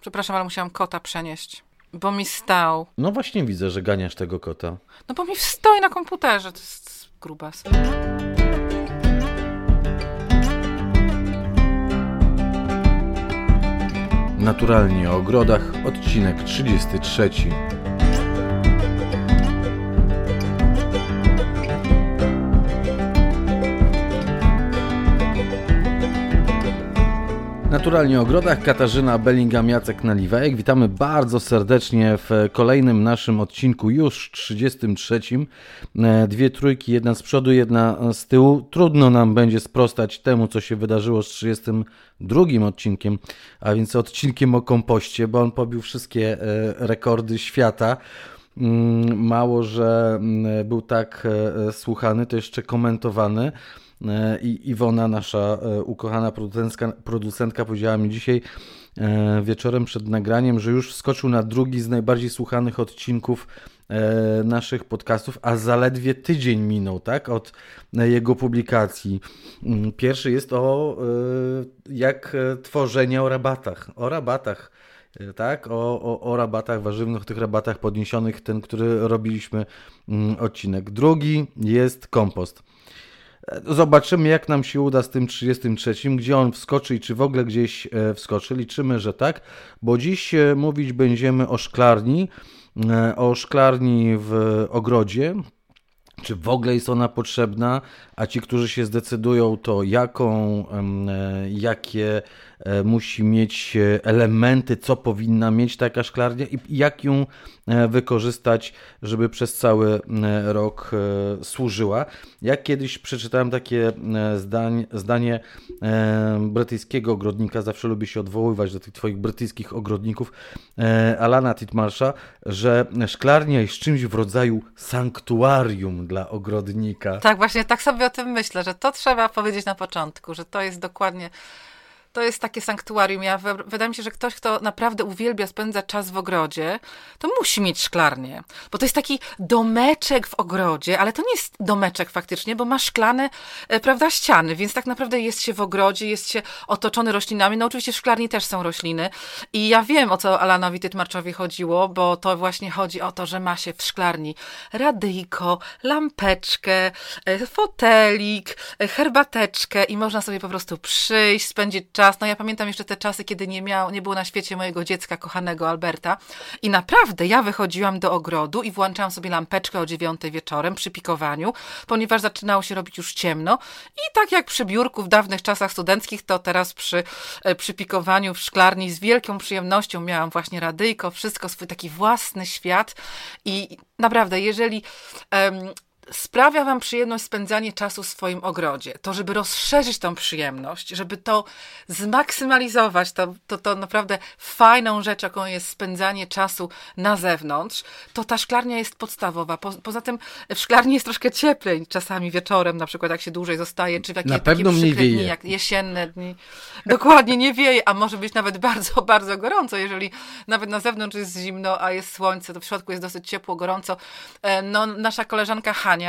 Przepraszam, ale musiałam kota przenieść, bo mi stał. No właśnie widzę, że ganiasz tego kota. No bo mi stoi na komputerze, to jest grubas. Naturalnie o ogrodach, odcinek 33. Naturalnie o ogrodach Katarzyna Bellingham, Jacek Naliwajek. Witamy bardzo serdecznie w kolejnym naszym odcinku, już 33. E, Dwie trójki, jedna z przodu, jedna z tyłu. Trudno nam będzie sprostać temu, co się wydarzyło z 32 odcinkiem, a więc odcinkiem o kompoście, bo on pobił wszystkie e, rekordy świata. Mm, Mało, że mm, był tak e, słuchany, to jeszcze komentowany. E, I Iwona, nasza e, ukochana producentka, producentka powiedziała mi dzisiaj e, wieczorem przed nagraniem, że już wskoczył na drugi z najbardziej słuchanych odcinków naszych podcastów, a zaledwie tydzień minął, tak, od jego publikacji. Mm, Pierwszy jest o jak tworzenie o rabatach, o rabatach. Tak, o, o, o rabatach warzywnych, tych rabatach podniesionych, ten, który robiliśmy mm, odcinek. Drugi jest kompost. Zobaczymy, jak nam się uda z tym 33, gdzie on wskoczy i czy w ogóle gdzieś e, wskoczy. Liczymy, że tak, bo dziś e, mówić będziemy o szklarni, e, o szklarni w ogrodzie. Czy w ogóle jest ona potrzebna, a ci, którzy się zdecydują, to jaką, jakie musi mieć e, elementy, co powinna mieć taka szklarnia i jak ją e, wykorzystać, żeby przez cały e, rok e, służyła. Ja kiedyś przeczytałem takie e, zdanie e, brytyjskiego ogrodnika, zawsze lubię się odwoływać do tych twoich brytyjskich ogrodników, e, Alana Titmarsha, że szklarnia jest czymś w rodzaju sanktuarium dla ogrodnika. Tak, właśnie tak sobie o tym myślę, że to trzeba powiedzieć na początku, że to jest dokładnie. To jest takie sanktuarium. Ja, wy- wydaje mi się, że ktoś, kto naprawdę uwielbia spędzać czas w ogrodzie, to musi mieć szklarnię. Bo to jest taki domeczek w ogrodzie, ale to nie jest domeczek faktycznie, bo ma szklane, e, prawda, ściany, więc tak naprawdę jest się w ogrodzie, jest się otoczony roślinami. No oczywiście w szklarni też są rośliny. I ja wiem, o co Alanowi Tytmarczowi chodziło, bo to właśnie chodzi o to, że ma się w szklarni radyjko, lampeczkę, e, fotelik, e, herbateczkę i można sobie po prostu przyjść, spędzić czas. No ja pamiętam jeszcze te czasy, kiedy nie, miał, nie było na świecie mojego dziecka, kochanego Alberta. I naprawdę ja wychodziłam do ogrodu i włączałam sobie lampeczkę o dziewiątej wieczorem przy pikowaniu, ponieważ zaczynało się robić już ciemno. I tak jak przy biurku w dawnych czasach studenckich, to teraz przy, e, przy pikowaniu w szklarni z wielką przyjemnością miałam właśnie radyjko, wszystko, swój taki własny świat. I naprawdę, jeżeli em, sprawia wam przyjemność spędzanie czasu w swoim ogrodzie, to żeby rozszerzyć tą przyjemność, żeby to zmaksymalizować, to, to, to naprawdę fajną rzecz, jaką jest spędzanie czasu na zewnątrz, to ta szklarnia jest podstawowa. Po, poza tym w szklarni jest troszkę cieplej czasami wieczorem, na przykład jak się dłużej zostaje, czy w jakieś Na takie pewno przykre dni, jak jesienne dni. Dokładnie, nie wieje, a może być nawet bardzo, bardzo gorąco, jeżeli nawet na zewnątrz jest zimno, a jest słońce, to w środku jest dosyć ciepło, gorąco. E, No, nasza koleżanka Hania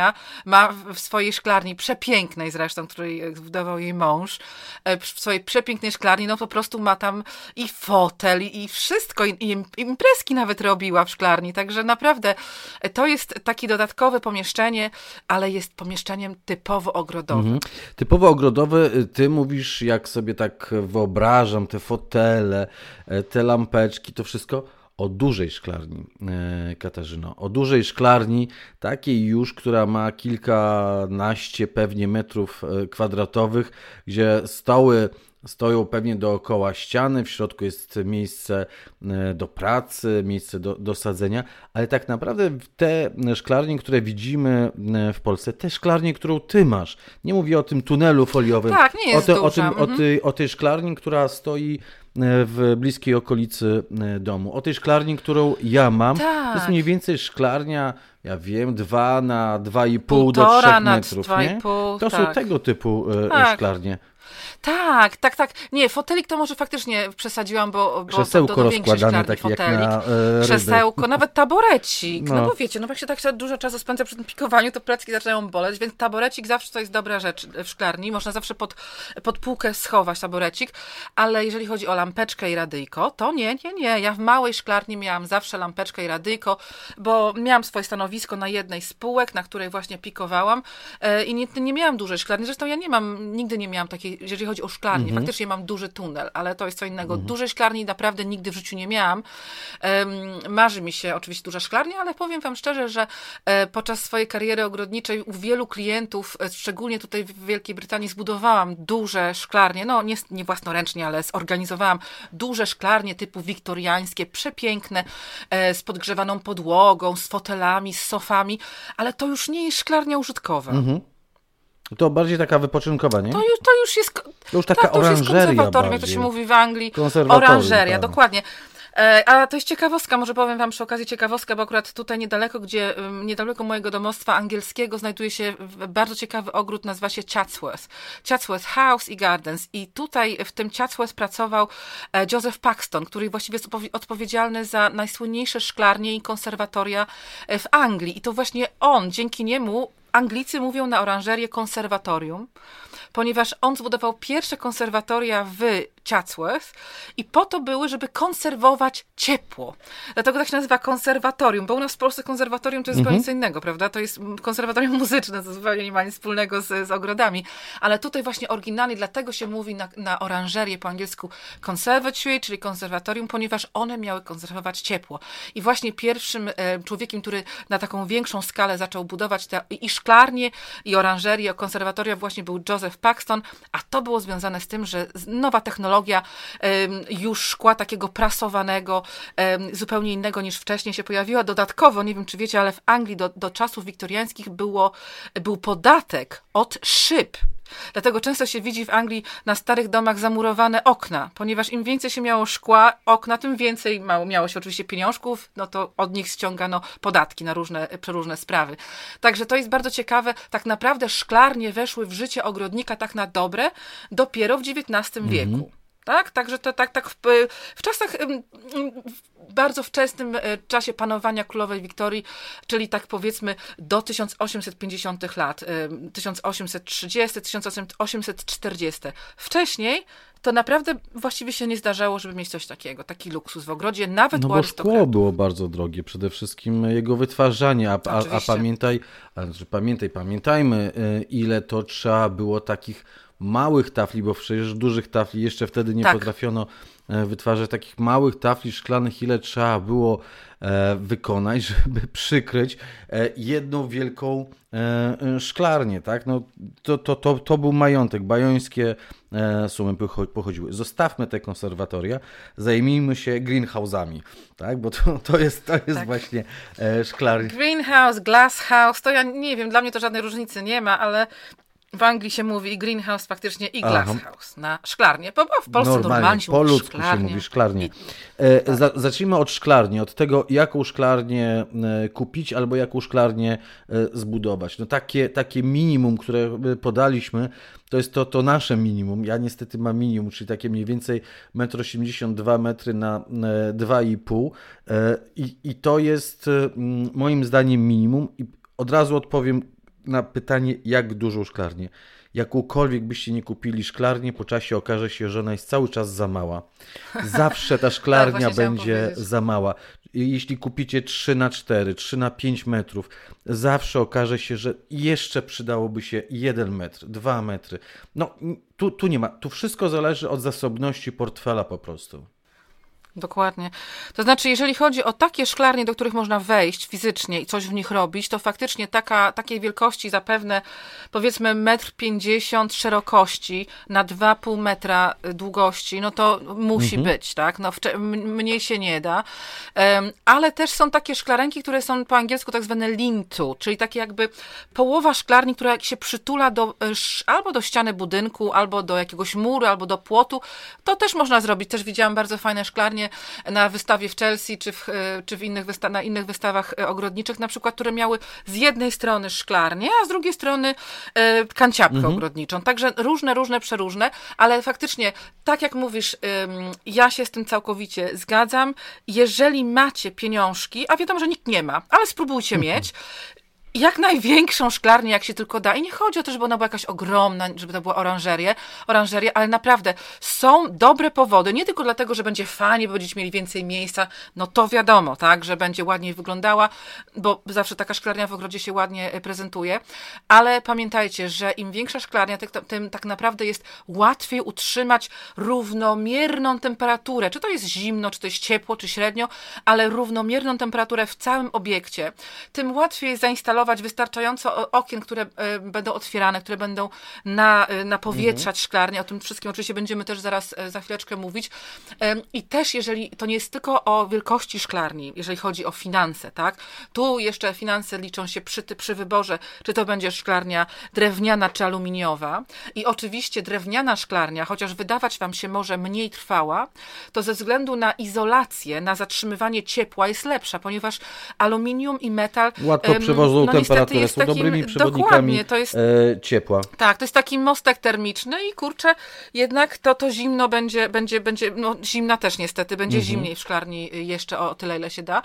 ma w- swojej szklarni, przepięknej zresztą, której wdawał jej mąż, e, w swojej przepięknej szklarni, no po prostu ma tam i fotel, i wszystko, i, imprezki nawet robiła w szklarni, także naprawdę e, to jest takie dodatkowe pomieszczenie, ale jest pomieszczeniem typowo ogrodowym. Mhm. Typowo ogrodowy, y, ty mówisz, jak sobie tak wyobrażam, te fotele, e, te lampeczki, to wszystko o dużej szklarni, e, Katarzyno. O dużej szklarni, takiej już, która ma kilkanaście pewnie metrów e, kwadratowych, gdzie stoły stoją pewnie dookoła ściany, w środku jest miejsce e, do pracy, miejsce do, do sadzenia, ale tak naprawdę te szklarnie, które widzimy w Polsce, te szklarnie, którą ty masz, nie mówię o tym tunelu foliowym, Tak, nie jest o, te, o, tym, o, mhm. tej, o tej szklarni, która stoi w bliskiej okolicy e, domu, o tej szklarni, którą ja mam, to jest Tak. mniej więcej szklarnia, ja wiem, 2 na 2,5 do Półtora 3 na metrów, nie? 2,5, To są tak. tego typu e, Tak. szklarnie. Tak, tak, tak. Nie, fotelik to może faktycznie przesadziłam, bo, bo Krzesełko do, do rozkładane takie jak fotelik. na e. Krzesełko, nawet taborecik. No. No. bo wiecie, no jak się tak dużo czasu spędza przy tym pikowaniu, to plecki zaczynają boleć, więc taborecik zawsze to jest dobra rzecz w szklarni. Można zawsze pod, pod półkę schować taborecik, ale jeżeli chodzi o lampeczkę i radyjko, to nie, nie, nie. Ja w małej szklarni miałam zawsze lampeczkę i radyjko, bo miałam swoje stanowisko na jednej z półek, na której właśnie pikowałam e, i nie, nie miałam dużej szklarni. Zresztą ja nie mam, nigdy nie miałam takiej, jeżeli chodzi o szklarnię, faktycznie mam duży tunel, ale to jest co innego. Dużej szklarni naprawdę nigdy w życiu nie miałam. Em, marzy mi się oczywiście duża szklarnia, ale powiem wam szczerze, że e, podczas swojej kariery ogrodniczej u wielu klientów, e, szczególnie tutaj w Wielkiej Brytanii, zbudowałam duże szklarnie, no nie, nie własnoręcznie, ale zorganizowałam duże szklarnie typu wiktoriańskie, przepiękne, e, z podgrzewaną podłogą, z fotelami, z sofami, ale to już nie jest szklarnia użytkowa. To bardziej taka wypoczynkowa, nie? To już, to już jest. To już taka tak, to już jest konserwatorium, jak to się mówi w Anglii. Oranżeria, tak. dokładnie. E, A to jest ciekawostka, może powiem Wam przy okazji ciekawostka, bo akurat tutaj niedaleko, gdzie niedaleko mojego domostwa angielskiego znajduje się bardzo ciekawy ogród, nazywa się Chatsworth. Chatsworth House i Gardens. I tutaj w tym Chatsworth pracował e, Joseph Paxton, który właściwie jest odpowi- odpowiedzialny za najsłynniejsze szklarnie i konserwatoria e, w Anglii. I to właśnie on, dzięki niemu Anglicy mówią na oranżerię konserwatorium, ponieważ on zbudował pierwsze konserwatoria w Chatsworth i po to były, żeby konserwować ciepło. Dlatego tak się nazywa konserwatorium, bo u nas w Polsce konserwatorium to jest zupełnie co innego, prawda? To jest konserwatorium muzyczne, to zupełnie nie ma nic wspólnego z, z ogrodami. Ale tutaj właśnie oryginalnie dlatego się mówi na, na oranżerię po angielsku conservatory, czyli konserwatorium, ponieważ one miały konserwować ciepło. I właśnie pierwszym e, człowiekiem, który na taką większą skalę zaczął budować te i szklarnie, i oranżerie, konserwatoria właśnie był Joseph Paxton, a to było związane z tym, że nowa technologia em, już szkła takiego prasowanego, zupełnie innego niż wcześniej się pojawiła. Dodatkowo, nie wiem czy wiecie, ale w Anglii do, do czasów wiktoriańskich było, był podatek od szyb. Dlatego często się widzi w Anglii na starych domach zamurowane okna, ponieważ im więcej się miało szkła, okna, tym więcej mało, miało się oczywiście pieniążków, no to od nich ściągano podatki na różne, przeróżne sprawy. Także to jest bardzo ciekawe. Tak naprawdę szklarnie weszły w życie ogrodnika tak na dobre dopiero w XIX wieku. Tak, także to tak, tak w, w czasach, w bardzo wczesnym e, czasie panowania królowej Wiktorii, czyli tak powiedzmy do 1850 lat, ym, 1830, 1840. Wcześniej to naprawdę właściwie się nie zdarzało, żeby mieć coś takiego, taki luksus w ogrodzie, nawet No bo szkło było bardzo drogie, przede wszystkim jego wytwarzanie, a, a, a pamiętaj, a, znaczy pamiętaj, pamiętajmy, y, ile to trzeba było takich małych tafli, bo przecież dużych tafli jeszcze wtedy nie Tak. potrafiono e, wytwarzać. Takich małych tafli szklanych, ile trzeba było wykonać, żeby przykryć e, jedną wielką e, e, szklarnię, tak? No, to, to, to, to był majątek, bajońskie e, sumy pocho- pochodziły. Zostawmy te konserwatoria, zajmijmy się greenhouse'ami, tak? Bo to, to jest, to jest Tak. właśnie e, szklarnia. Greenhouse, glasshouse, to ja nie wiem, dla mnie to żadnej różnicy nie ma, ale w Anglii się mówi greenhouse faktycznie i glasshouse na szklarnię. Bo, bo w Polsce normalnie, się po mówi ludzku się szklarnie. mówi szklarnie. E, za, zacznijmy od szklarni, od tego, jaką szklarnię e, kupić albo jaką szklarnię e, zbudować. No takie, takie minimum, które podaliśmy, to jest to, to nasze minimum. Ja niestety mam minimum, czyli takie mniej więcej 1,82 m metry na e, 2,5 e, i, i to jest moim zdaniem minimum i od razu odpowiem na pytanie, jak dużą szklarnię. Jakąkolwiek byście nie kupili szklarnię, po czasie okaże się, że ona jest cały czas za mała. Zawsze ta szklarnia Tak, właśnie chciałam będzie za mała. Jeśli kupicie 3 na 4, 3 na 5 metrów, zawsze okaże się, że jeszcze przydałoby się 1 metr, 2 metry. No, tu, tu nie ma. Tu wszystko zależy od zasobności portfela po prostu. Dokładnie. To znaczy, jeżeli chodzi o takie szklarnie, do których można wejść fizycznie i coś w nich robić, to faktycznie taka, takiej wielkości zapewne powiedzmy 1,50 m szerokości na 2,5 metra długości, no to musi być, tak? No, mniej się nie da. Em, ale też są takie szklarenki, które są po angielsku tak zwane lean-to, czyli takie jakby połowa szklarni, która jak się przytula do, sz- albo do ściany budynku, albo do jakiegoś muru, albo do płotu. To też można zrobić. Też widziałam bardzo fajne szklarnie, na wystawie w Chelsea, czy, w, czy w innych wysta na innych wystawach ogrodniczych, na przykład, które miały z jednej strony szklarnię, a z drugiej strony kanciapkę mhm. ogrodniczą. Także różne, różne, przeróżne, ale faktycznie, tak jak mówisz, ja się z tym całkowicie zgadzam. Jeżeli macie pieniążki, a wiadomo, że nikt nie ma, ale spróbujcie mhm. mieć, jak największą szklarnię, jak się tylko da. I nie chodzi o to, żeby ona była jakaś ogromna, żeby to była oranżeria, oranżeria, ale naprawdę są dobre powody, nie tylko dlatego, że będzie fajnie, bo będziecie mieli więcej miejsca, no to wiadomo, tak, że będzie ładniej wyglądała, bo zawsze taka szklarnia w ogrodzie się ładnie e, prezentuje, ale pamiętajcie, że im większa szklarnia, tym tak naprawdę jest łatwiej utrzymać równomierną temperaturę, czy to jest zimno, czy to jest ciepło, czy średnio, ale równomierną temperaturę w całym obiekcie, tym łatwiej zainstalować zainstalować wystarczająco okien, które e, będą otwierane, które będą na, e, napowietrzać mhm. szklarnię. O tym wszystkim oczywiście będziemy też zaraz e, za chwileczkę mówić. I też, jeżeli to nie jest tylko o wielkości szklarni, jeżeli chodzi o finanse, tak? Tu jeszcze finanse liczą się przy, przy wyborze, czy to będzie szklarnia drewniana czy aluminiowa. I oczywiście drewniana szklarnia, chociaż wydawać wam się może mniej trwała, to ze względu na izolację, na zatrzymywanie ciepła jest lepsza, ponieważ aluminium i metal łatwo przewożą no, temperaturę, są takim, dobrymi przewodnikami to jest, e, ciepła. Tak, to jest taki mostek termiczny i kurczę, jednak to, to zimno będzie, będzie, będzie no zimna też niestety, będzie mhm. zimniej w szklarni jeszcze o tyle, ile się da,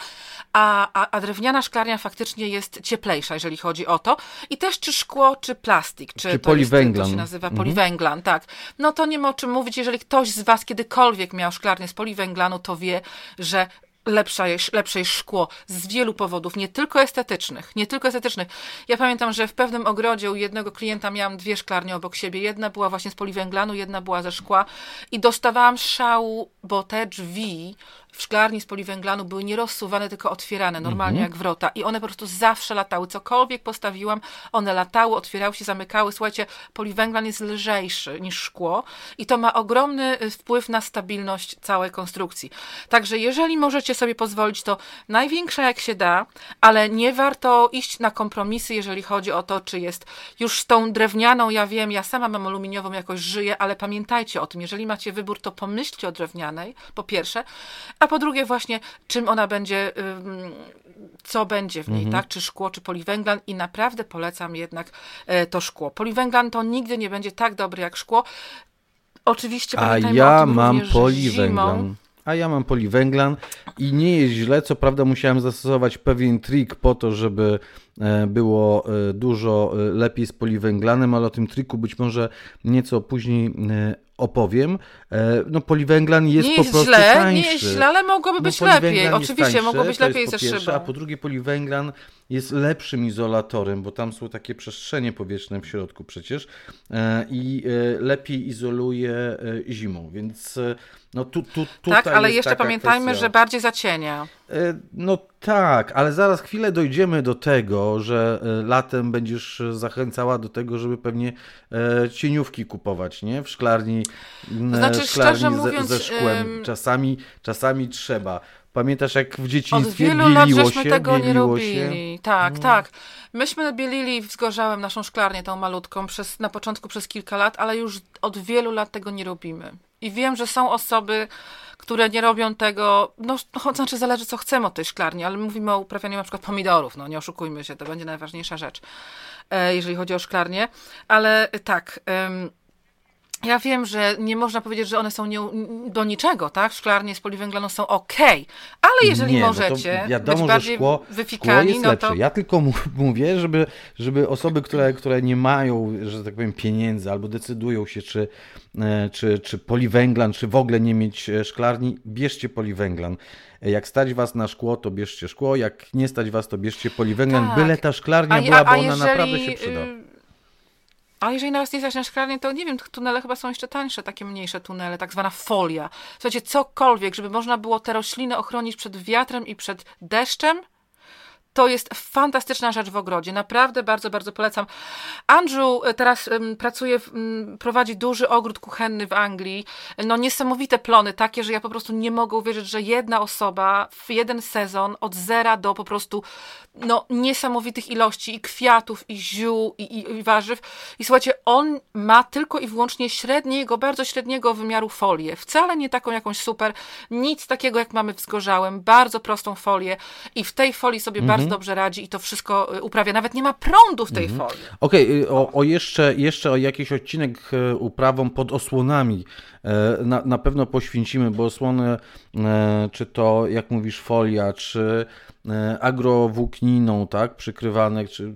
a, a, a drewniana szklarnia faktycznie jest cieplejsza, jeżeli chodzi o to. I też czy szkło, czy plastik, czy, czy poliwęglan. Jest, to się nazywa mhm. poliwęglan, tak. No to nie ma o czym mówić, jeżeli ktoś z Was kiedykolwiek miał szklarnię z poliwęglanu, to wie, że lepsze, lepsze szkło z wielu powodów, nie tylko estetycznych, nie tylko estetycznych. Ja pamiętam, że w pewnym ogrodzie u jednego klienta miałam dwie szklarnie obok siebie. Jedna była właśnie z poliwęglanu, jedna była ze szkła i dostawałam szału, bo te drzwi w szklarni z poliwęglanu były nie rozsuwane, tylko otwierane, normalnie mhm. jak wrota. I one po prostu zawsze latały. Cokolwiek postawiłam, one latały, otwierały się, zamykały. Słuchajcie, poliwęglan jest lżejszy niż szkło i to ma ogromny y, wpływ na stabilność całej konstrukcji. Także jeżeli możecie sobie pozwolić, to największa jak się da, ale nie warto iść na kompromisy, jeżeli chodzi o to, czy jest już z tą drewnianą, ja wiem, ja sama mam aluminiową, jakoś żyję, ale pamiętajcie o tym, jeżeli macie wybór, to pomyślcie o drewnianej, po pierwsze, a a po drugie właśnie, czym ona będzie, co będzie w niej, mhm. tak? Czy szkło, czy poliwęglan i naprawdę polecam jednak e, to szkło. Poliwęglan to nigdy nie będzie tak dobry jak szkło. Oczywiście A ja mam poliwęglan. A ja mam poliwęglan i nie jest źle. Co prawda musiałem zastosować pewien trik po to, żeby e, było e, dużo lepiej z poliwęglanem, ale o tym triku być może nieco później opowiem. E, no poliwęglan jest, po prostu źle, tańszy. Nie jest źle, ale mogłoby no, być lepiej. Oczywiście, tańszy, mogło być lepiej ze szybą. A po drugie poliwęglan jest lepszym izolatorem, bo tam są takie przestrzenie powietrzne w środku przecież e, i e, lepiej izoluje zimą, więc no tu, tu, tutaj Tak, ale jeszcze pamiętajmy, kwestia. że bardziej zacienia. No tak, ale zaraz chwilę dojdziemy do tego, że latem będziesz zachęcała do tego, żeby pewnie cieniówki kupować, nie? W szklarni to znaczy, mówiąc, ze, ze szkłem. Czasami, czasami trzeba. Pamiętasz, jak w dzieciństwie Od wielu lat żeśmy się, tego nie robili. Się? Tak, no. tak. Myśmy bielili w Zgorzałem naszą szklarnię, tą malutką, przez, na początku przez kilka lat, ale już od wielu lat tego nie robimy. I wiem, że są osoby, które nie robią tego, no, no znaczy zależy co chcemy od tej szklarni, ale mówimy o uprawianiu na przykład pomidorów, no nie oszukujmy się, to będzie najważniejsza rzecz, e, jeżeli chodzi o szklarnię, ale tak... Ja wiem, że nie można powiedzieć, że one są nie, do niczego, tak? Szklarnie z poliwęglaną są ok, ale jeżeli nie, możecie no wiadomo, być bardziej szkło, wyfikani, szkło jest no lepsze. to... Ja tylko mówię, żeby, żeby osoby, które, które nie mają, że tak powiem, pieniędzy albo decydują się, czy, e, czy, czy poliwęglan, czy w ogóle nie mieć e, szklarni, bierzcie poliwęglan. Jak stać was na szkło, to bierzcie szkło, jak nie stać was, to bierzcie poliwęglan, tak. byle ta szklarnia a, była, bo ona jeżeli... naprawdę się przyda. A jeżeli nawet nie zaczniesz szklarnię, to nie wiem, tunele chyba są jeszcze tańsze, takie mniejsze tunele, tak zwana folia. Słuchajcie, cokolwiek, żeby można było te rośliny ochronić przed wiatrem i przed deszczem, To jest fantastyczna rzecz w ogrodzie. Naprawdę bardzo, bardzo polecam. Andrew e, teraz pracuje, prowadzi duży ogród kuchenny w Anglii. No niesamowite plony, takie, że ja po prostu nie mogę uwierzyć, że jedna osoba w jeden sezon od zera do po prostu no, niesamowitych ilości i kwiatów, i ziół, i, i, i warzyw. I słuchajcie, on ma tylko i wyłącznie średniego, bardzo średniego wymiaru folię. Wcale nie taką jakąś super, nic takiego jak mamy w Zgorzałem. Bardzo prostą folię i w tej folii sobie mhm. bardzo dobrze radzi i to wszystko y, uprawia. Nawet nie ma prądu w tej mhm. folii. Okej, okay, o, o, jeszcze, jeszcze o jakiś odcinek y, uprawą pod osłonami na, na pewno poświęcimy, bo osłony, e, czy to jak mówisz folia, czy E, agrowłókniną, tak, przykrywane, czy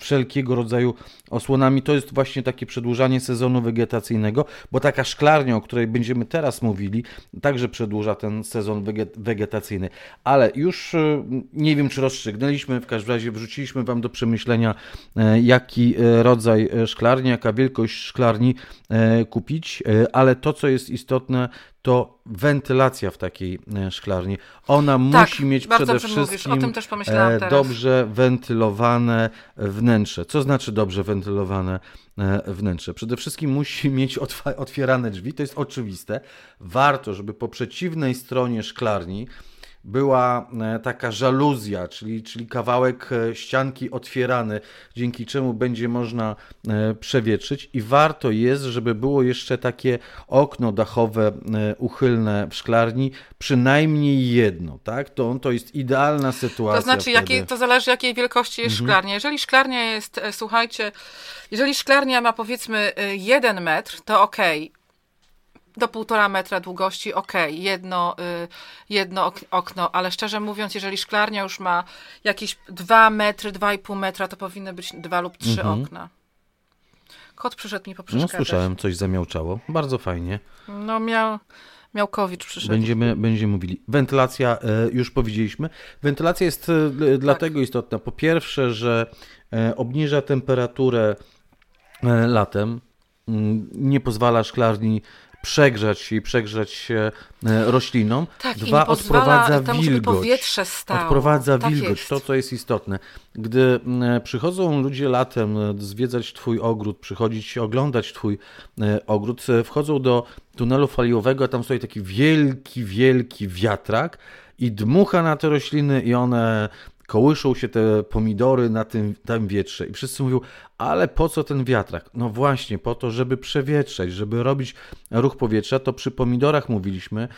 wszelkiego rodzaju osłonami. To jest właśnie takie przedłużanie sezonu wegetacyjnego, bo taka szklarnia, o której będziemy teraz mówili, także przedłuża ten sezon wegetacyjny. Ale już e, nie wiem, czy rozstrzygnęliśmy, w każdym razie wrzuciliśmy Wam do przemyślenia, e, jaki rodzaj szklarni, jaka wielkość szklarni kupić, ale to, co jest istotne, to wentylacja w takiej e, szklarni. Ona tak, musi mieć przede wszystkim e, dobrze wentylowane wnętrze. Co znaczy dobrze wentylowane e, wnętrze? Przede wszystkim musi mieć otwierane drzwi, to jest oczywiste. Warto, żeby po przeciwnej stronie szklarni była e, taka żaluzja, czyli, czyli kawałek e, ścianki otwierany, dzięki czemu będzie można e, przewietrzyć i warto jest, żeby było jeszcze takie okno dachowe uchylne w szklarni, przynajmniej jedno, tak? To, to jest idealna sytuacja. To znaczy, jakiej, to zależy jakiej wielkości jest mhm. szklarnia. Jeżeli szklarnia jest, słuchajcie, jeżeli szklarnia ma powiedzmy jeden metr, to okej, okay do półtora metra długości, ok, jedno, y, jedno okno, ale szczerze mówiąc, jeżeli szklarnia już ma jakieś dwa metry, dwa i pół metra, to powinny być dwa lub trzy mhm. okna. Kot przyszedł mi poprzeszkadzać. No słyszałem, coś zamiałczało. Bardzo fajnie. No miał... Miałkowicz przyszedł. Będziemy, będziemy mówili. Wentylacja, e, już powiedzieliśmy. Wentylacja jest e, dlatego tak. istotna. Po pierwsze, że e, obniża temperaturę latem, mm, nie pozwala szklarni przegrzać się i przegrzać się e, roślinom. Tak, Dwa, odprowadza wilgoć. powietrze stało. Odprowadza tak wilgoć, jest. to co jest istotne. Gdy przychodzą ludzie latem e, zwiedzać twój ogród, przychodzić oglądać twój e, ogród, wchodzą do tunelu foliowego, a tam stoi taki wielki, wielki wiatrak i dmucha na te rośliny i one kołyszą się te pomidory na tym, tym wietrze. I wszyscy mówią, ale po co ten wiatrak? No właśnie, po to, żeby przewietrzać, żeby robić ruch powietrza. To przy pomidorach mówiliśmy,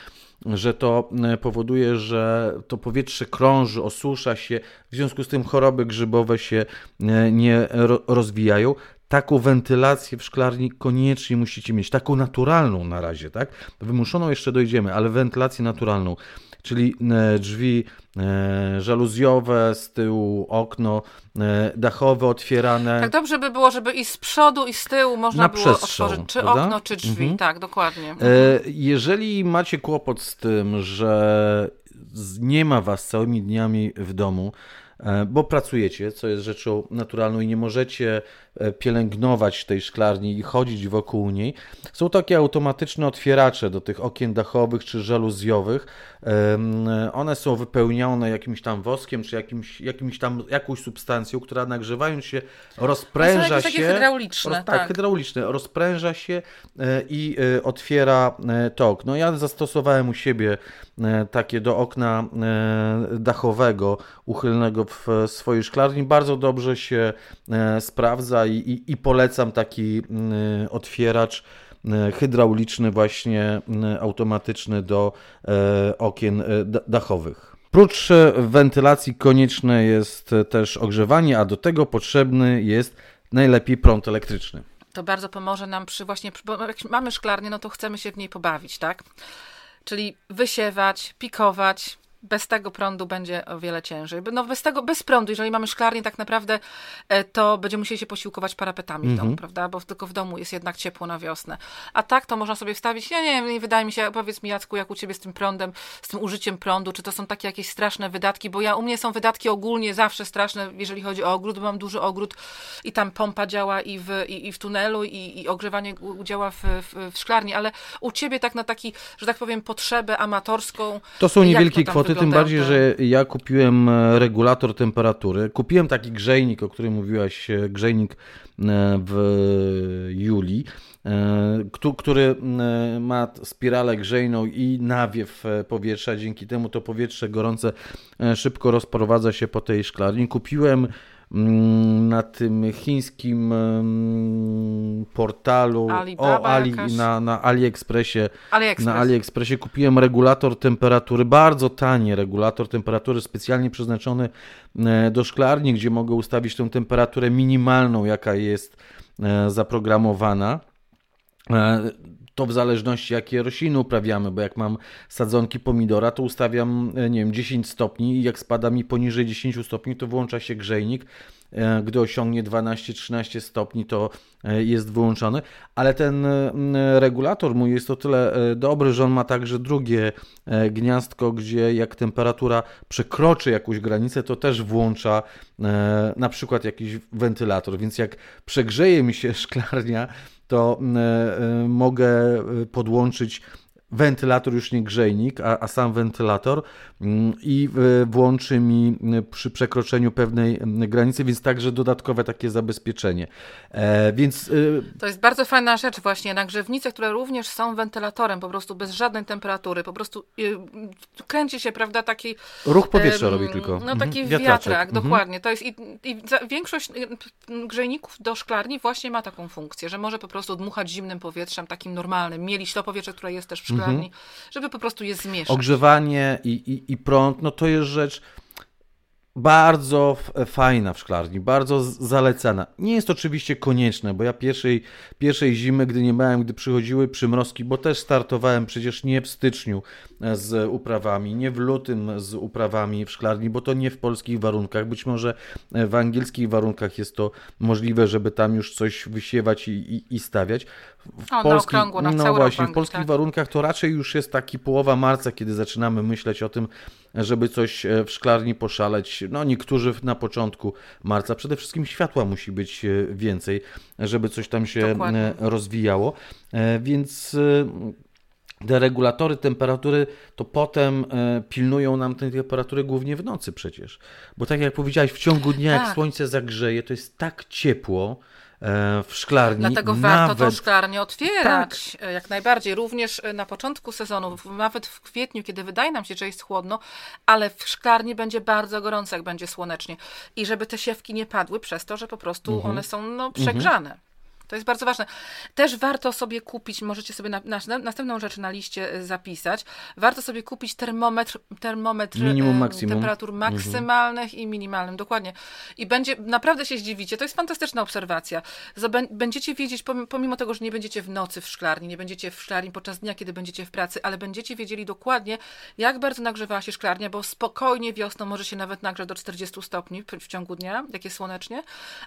że to e, powoduje, że to powietrze krąży, osusza się, w związku z tym choroby grzybowe się e, nie rozwijają. Taką wentylację w szklarni koniecznie musicie mieć, taką naturalną na razie, tak? Wymuszoną jeszcze dojdziemy, ale wentylację naturalną czyli e, drzwi e, żaluzjowe, z tyłu okno e, dachowe otwierane. Tak dobrze by było, żeby i z przodu, i z tyłu można Na było otworzyć czy prawda? okno, czy drzwi. Mhm. Tak, dokładnie. Jeżeli macie kłopot z tym, że nie ma was całymi dniami w domu, bo pracujecie, co jest rzeczą naturalną i nie możecie E, pielęgnować tej szklarni i chodzić wokół niej. Są takie automatyczne otwieracze do tych okien dachowych czy żaluzjowych. One są wypełnione jakimś tam woskiem czy jakimś, jakimś tam, jakąś substancją, która nagrzewając się rozpręża się. Takie hydrauliczne. Roz, tak, tak, hydrauliczne. Rozpręża się e, i e, otwiera to okno. Ja zastosowałem u siebie takie do okna dachowego, uchylnego w swojej szklarni. Bardzo dobrze się sprawdza i, i, i polecam taki mm, otwieracz mm, hydrauliczny, właśnie automatyczny do e, okien e, dachowych. Prócz e, wentylacji konieczne jest też ogrzewanie, a do tego potrzebny jest najlepiej prąd elektryczny. To bardzo pomoże nam przy właśnie, bo jak mamy szklarnię, no to chcemy się w niej pobawić, tak? Czyli wysiewać, pikować, bez tego prądu będzie o wiele ciężej. No bez tego, bez prądu, jeżeli mamy szklarnię tak naprawdę, e, to będziemy musieli się posiłkować parapetami mm -hmm. w domu, mhm. prawda? Bo tylko w domu jest jednak ciepło na wiosnę. A tak to można sobie wstawić, ja nie wiem, wydaje mi się, powiedz mi Jacku, jak u ciebie z tym prądem, z tym użyciem prądu, czy to są takie jakieś straszne wydatki, bo ja u mnie są wydatki ogólnie zawsze straszne, jeżeli chodzi o ogród, bo mam duży ogród i tam pompa działa i w, i, i w tunelu i, i ogrzewanie działa w, w, w, szklarni, ale u ciebie tak na taki, że tak powiem, potrzebę amatorską. To są niewielkie kwoty ty tym bardziej, te... że ja kupiłem e, regulator temperatury. Kupiłem taki grzejnik, o którym mówiłaś, e, grzejnik w Julii, który ma spiralę grzejną i nawiew powietrza. Dzięki temu to powietrze gorące szybko rozprowadza się po tej szklarni. Kupiłem na tym chińskim mm, portalu Alibaba o Ali, na, na AliExpressie. AliExpress. Na AliExpressie kupiłem regulator temperatury, bardzo tani regulator temperatury, specjalnie przeznaczony e, do szklarni, gdzie mogę ustawić tę temperaturę minimalną, jaka jest e, zaprogramowana. To w zależności jakie rośliny uprawiamy, bo jak mam sadzonki pomidora, to ustawiam, e, nie wiem, 10 stopni i jak spada mi poniżej 10 stopni, to włącza się grzejnik. E, gdy osiągnie 12-13 stopni, to e, jest wyłączony, ale ten regulator mój jest o tyle dobry, że on ma także drugie gniazdko, gdzie jak temperatura przekroczy jakąś granicę, to też włącza na przykład jakiś wentylator, więc jak przegrzeje mi się szklarnia, to e, e, mogę e, podłączyć wentylator, już nie grzejnik, a, a sam wentylator. mm, i włączy mi przy przekroczeniu pewnej granicy, więc także dodatkowe takie zabezpieczenie. E, więc... To jest bardzo fajna rzecz właśnie, nagrzewnice, które również są wentylatorem, po prostu bez żadnej temperatury, po prostu kręci się, prawda, taki... Ruch powietrza robi tylko. No taki mhm. wiatrak, mhm. dokładnie. To jest i, i większość grzejników do szklarni właśnie ma taką funkcję, że może po prostu dmuchać zimnym powietrzem, takim normalnym, mielić to powietrze, które jest też w szklarni, mhm. żeby po prostu je zmieszać. Ogrzewanie i, i, i prąd, no to jest rzecz bardzo fajna w szklarni, bardzo zalecana. Nie jest oczywiście konieczne, bo ja pierwszej, pierwszej zimy, gdy nie miałem, gdy przychodziły przymrozki, bo też startowałem przecież nie w styczniu e, z uprawami, nie w lutym z uprawami w szklarni, bo to nie w polskich warunkach. Być może e, w angielskich warunkach jest to możliwe, żeby tam już coś wysiewać i, i, i stawiać. W o, polskich, na okrągło, na no właśnie, w polskich tak. warunkach to raczej już jest taki połowa marca, kiedy zaczynamy myśleć o tym, żeby coś e, w szklarni poszaleć. No niektórzy na początku marca. Przede wszystkim światła musi być e, więcej, żeby coś tam się Dokładnie. E, rozwijało. Więc te regulatory temperatury to potem pilnują nam tej temperatury głównie w nocy przecież. Bo tak jak powiedziałeś, w ciągu dnia, tak. jak słońce zagrzeje, to jest tak ciepło, E, w szklarni. Dlatego warto nawet... tą szklarnię otwierać, tak. E, jak najbardziej. Również e, na początku sezonu, nawet w kwietniu, kiedy wydaje nam się, że jest chłodno, ale w szklarni będzie bardzo gorąco, jak będzie słonecznie. I żeby te siewki nie padły przez to, że po prostu mhm. one są no, przegrzane. Mhm. To jest bardzo ważne. Też warto sobie kupić, możecie sobie na, na, następną rzecz na liście e, zapisać, warto sobie kupić termometr, termometr Minimum, maksimum. temperatur mhm. maksymalnych mhm. i minimalnych, dokładnie. I będzie, naprawdę się zdziwicie, to jest fantastyczna obserwacja. Będziecie wiedzieć, pomimo tego, że nie będziecie w nocy w szklarni, nie będziecie w szklarni podczas dnia, kiedy będziecie w pracy, ale będziecie wiedzieli dokładnie, jak bardzo nagrzewała się szklarnia, bo spokojnie wiosną może się nawet nagrzać do 40 stopni w ciągu dnia, jak jest słonecznie,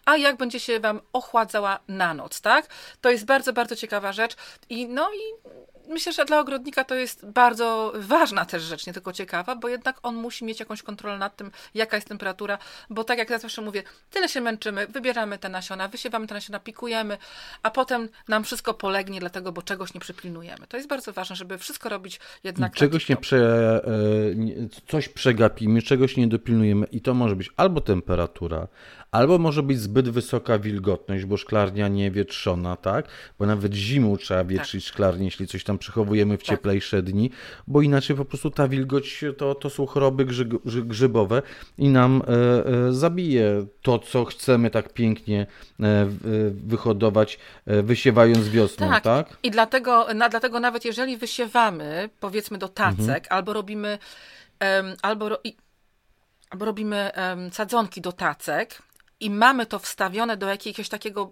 a jak będzie się Wam ochładzała na noc tak? To jest bardzo, bardzo ciekawa rzecz. I no i myślę, że dla ogrodnika to jest bardzo ważna też rzecz, nie tylko ciekawa, bo jednak on musi mieć jakąś kontrolę nad tym, jaka jest temperatura, bo tak jak ja zawsze mówię, tyle się męczymy, wybieramy te nasiona, wysiewamy te nasiona, pikujemy, a potem nam wszystko polegnie, dlatego, bo czegoś nie przypilnujemy. To jest bardzo ważne, żeby wszystko robić jednak Czegoś nie prze, e, coś przegapimy, czegoś nie dopilnujemy i to może być albo temperatura, albo może być zbyt wysoka wilgotność, bo szklarnia nie wietrzona, tak? Bo nawet zimą trzeba wietrzyć tak. szklarnię, jeśli coś tam przechowujemy w tak. cieplejsze dni, bo inaczej po prostu ta wilgoć to, to są choroby grzybowe i nam e, e, zabije to, co chcemy tak pięknie e, wyhodować, e, wysiewając wiosną, tak? tak? I dlatego, na, dlatego nawet jeżeli wysiewamy, powiedzmy do tacek, mhm. albo robimy um, albo, ro, i, albo robimy um, sadzonki do tacek, i mamy to wstawione do jakiegoś takiego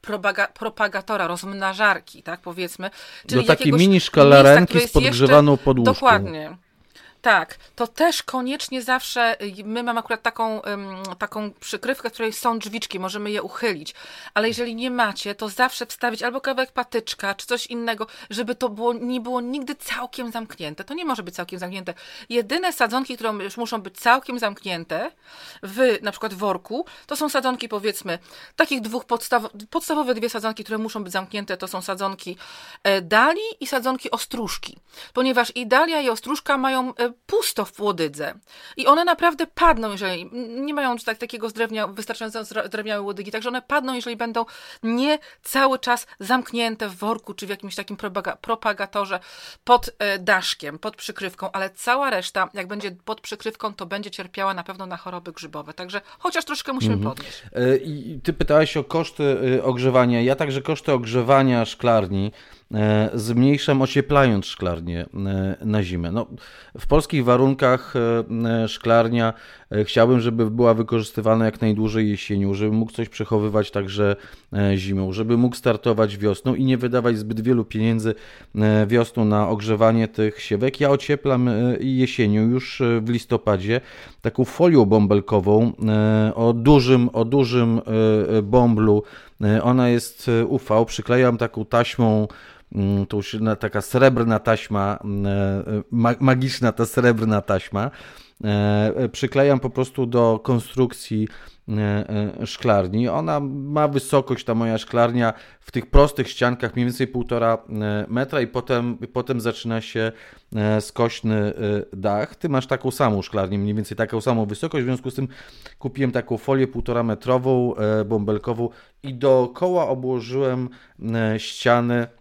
propaga propagatora, rozmnażarki, tak powiedzmy. Czyli do takiej mini szkalarenki z podgrzewaną podłóżką. Dokładnie. Tak, to też koniecznie zawsze, y, my mamy akurat taką, taką przykrywkę, w której są drzwiczki, możemy je uchylić, ale jeżeli nie macie, to zawsze wstawić albo kawałek patyczka, czy coś innego, żeby to było, nie było nigdy całkiem zamknięte. To nie może być całkiem zamknięte. Jedyne sadzonki, które już muszą być całkiem zamknięte w na przykład worku, to są sadzonki powiedzmy, takich dwóch podstaw, podstawowe dwie sadzonki, które muszą być zamknięte, to są sadzonki e, dali i sadzonki ostróżki, ponieważ i dalia i ostróżka mają e, pusto w łodydze. I one naprawdę padną, jeżeli nie mają tak, takiego zdrewnia, wystarczająco zdrewniałe łodygi, także one padną, jeżeli będą nie cały czas zamknięte w worku czy w jakimś takim propagatorze pod e, daszkiem, pod przykrywką, ale cała reszta, jak będzie pod przykrywką, to będzie cierpiała na pewno na choroby grzybowe. Także chociaż troszkę musimy mhm. podnieść. E, I ty pytałeś o koszty e, ogrzewania. Ja także koszty ogrzewania szklarni zmniejszam ocieplając szklarnię e, na zimę. No, w polskich warunkach e, szklarnia chciałbym, żeby była wykorzystywana jak najdłużej jesienią, żeby mógł coś przechowywać także zimą, żeby mógł startować wiosną i nie wydawać zbyt wielu pieniędzy wiosną na ogrzewanie tych siewek. Ja ocieplam jesienią już w listopadzie taką folią bąbelkową o dużym, o dużym bąblu. Ona jest UV, przyklejam taką taśmą Mm, to już taka srebrna taśma, mm, e, magiczna ta srebrna taśma. E, przyklejam po prostu do konstrukcji e, szklarni. Ona ma wysokość, ta moja szklarnia, w tych prostych ściankach mniej więcej półtora metra i potem, potem zaczyna się skośny dach. Ty masz taką samą szklarnię, mniej więcej taką samą wysokość, w związku z tym kupiłem taką folię półtora metrową, bąbelkową i dookoła obłożyłem ściany E,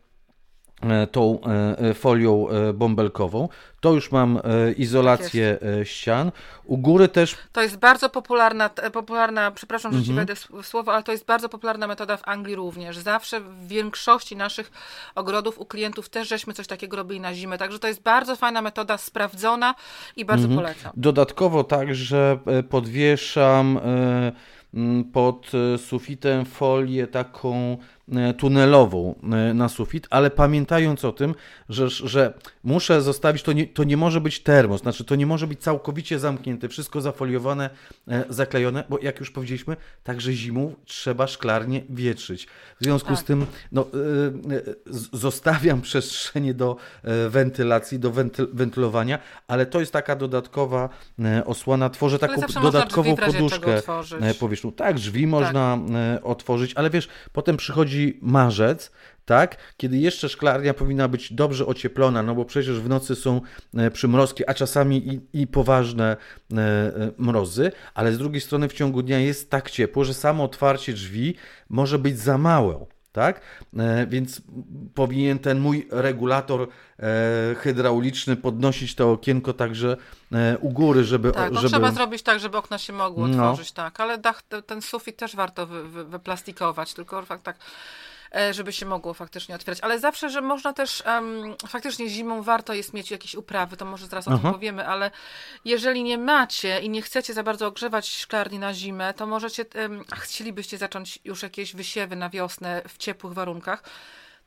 tą e, e, folią bąbelkową. To już mam izolację tak ścian. U góry też. To jest bardzo popularna, popularna przepraszam, że ci mhm. wejdę w słowo, ale to jest bardzo popularna metoda w Anglii również. Zawsze w większości naszych ogrodów u klientów też żeśmy coś takiego robili na zimę. Także to jest bardzo fajna metoda, sprawdzona i bardzo mhm. polecam. Dodatkowo także podwieszam pod sufitem folię taką E, tunelową e, na sufit, ale pamiętając o tym, że, że muszę zostawić, to nie, to nie może być termos, znaczy to nie może być całkowicie zamknięte, wszystko zafoliowane, e, zaklejone, bo jak już powiedzieliśmy, także zimą trzeba szklarnie wietrzyć. W związku tak. z tym no, zostawiam przestrzenie do wentylacji, do wentylowania, ale to jest taka dodatkowa osłona. Tworzę taką dodatkową poduszkę powierzchnią. Tak, drzwi tak. można otworzyć, ale wiesz, potem przychodzi przychodzi marzec, tak, kiedy jeszcze szklarnia powinna być dobrze ocieplona, no bo przecież w nocy są e, przymrozki, a czasami i, i poważne e, e, mrozy, ale z drugiej strony w ciągu dnia jest tak ciepło, że samo otwarcie drzwi może być za małe. Tak? Więc powinien ten mój regulator hydrauliczny podnosić to okienko także u góry, żeby... Tak, żeby... trzeba zrobić tak, żeby okna się mogły no. otworzyć, tak, ale dach, ten sufit też warto wy, wy, wyplastikować, tylko tak E, żeby się mogło faktycznie otwierać. Ale zawsze, że można też, um, faktycznie zimą warto jest mieć jakieś uprawy, to może zaraz o tym powiemy, ale jeżeli nie macie i nie chcecie za bardzo ogrzewać szklarni na zimę, to możecie, um, a chcielibyście zacząć już jakieś wysiewy na wiosnę w ciepłych warunkach,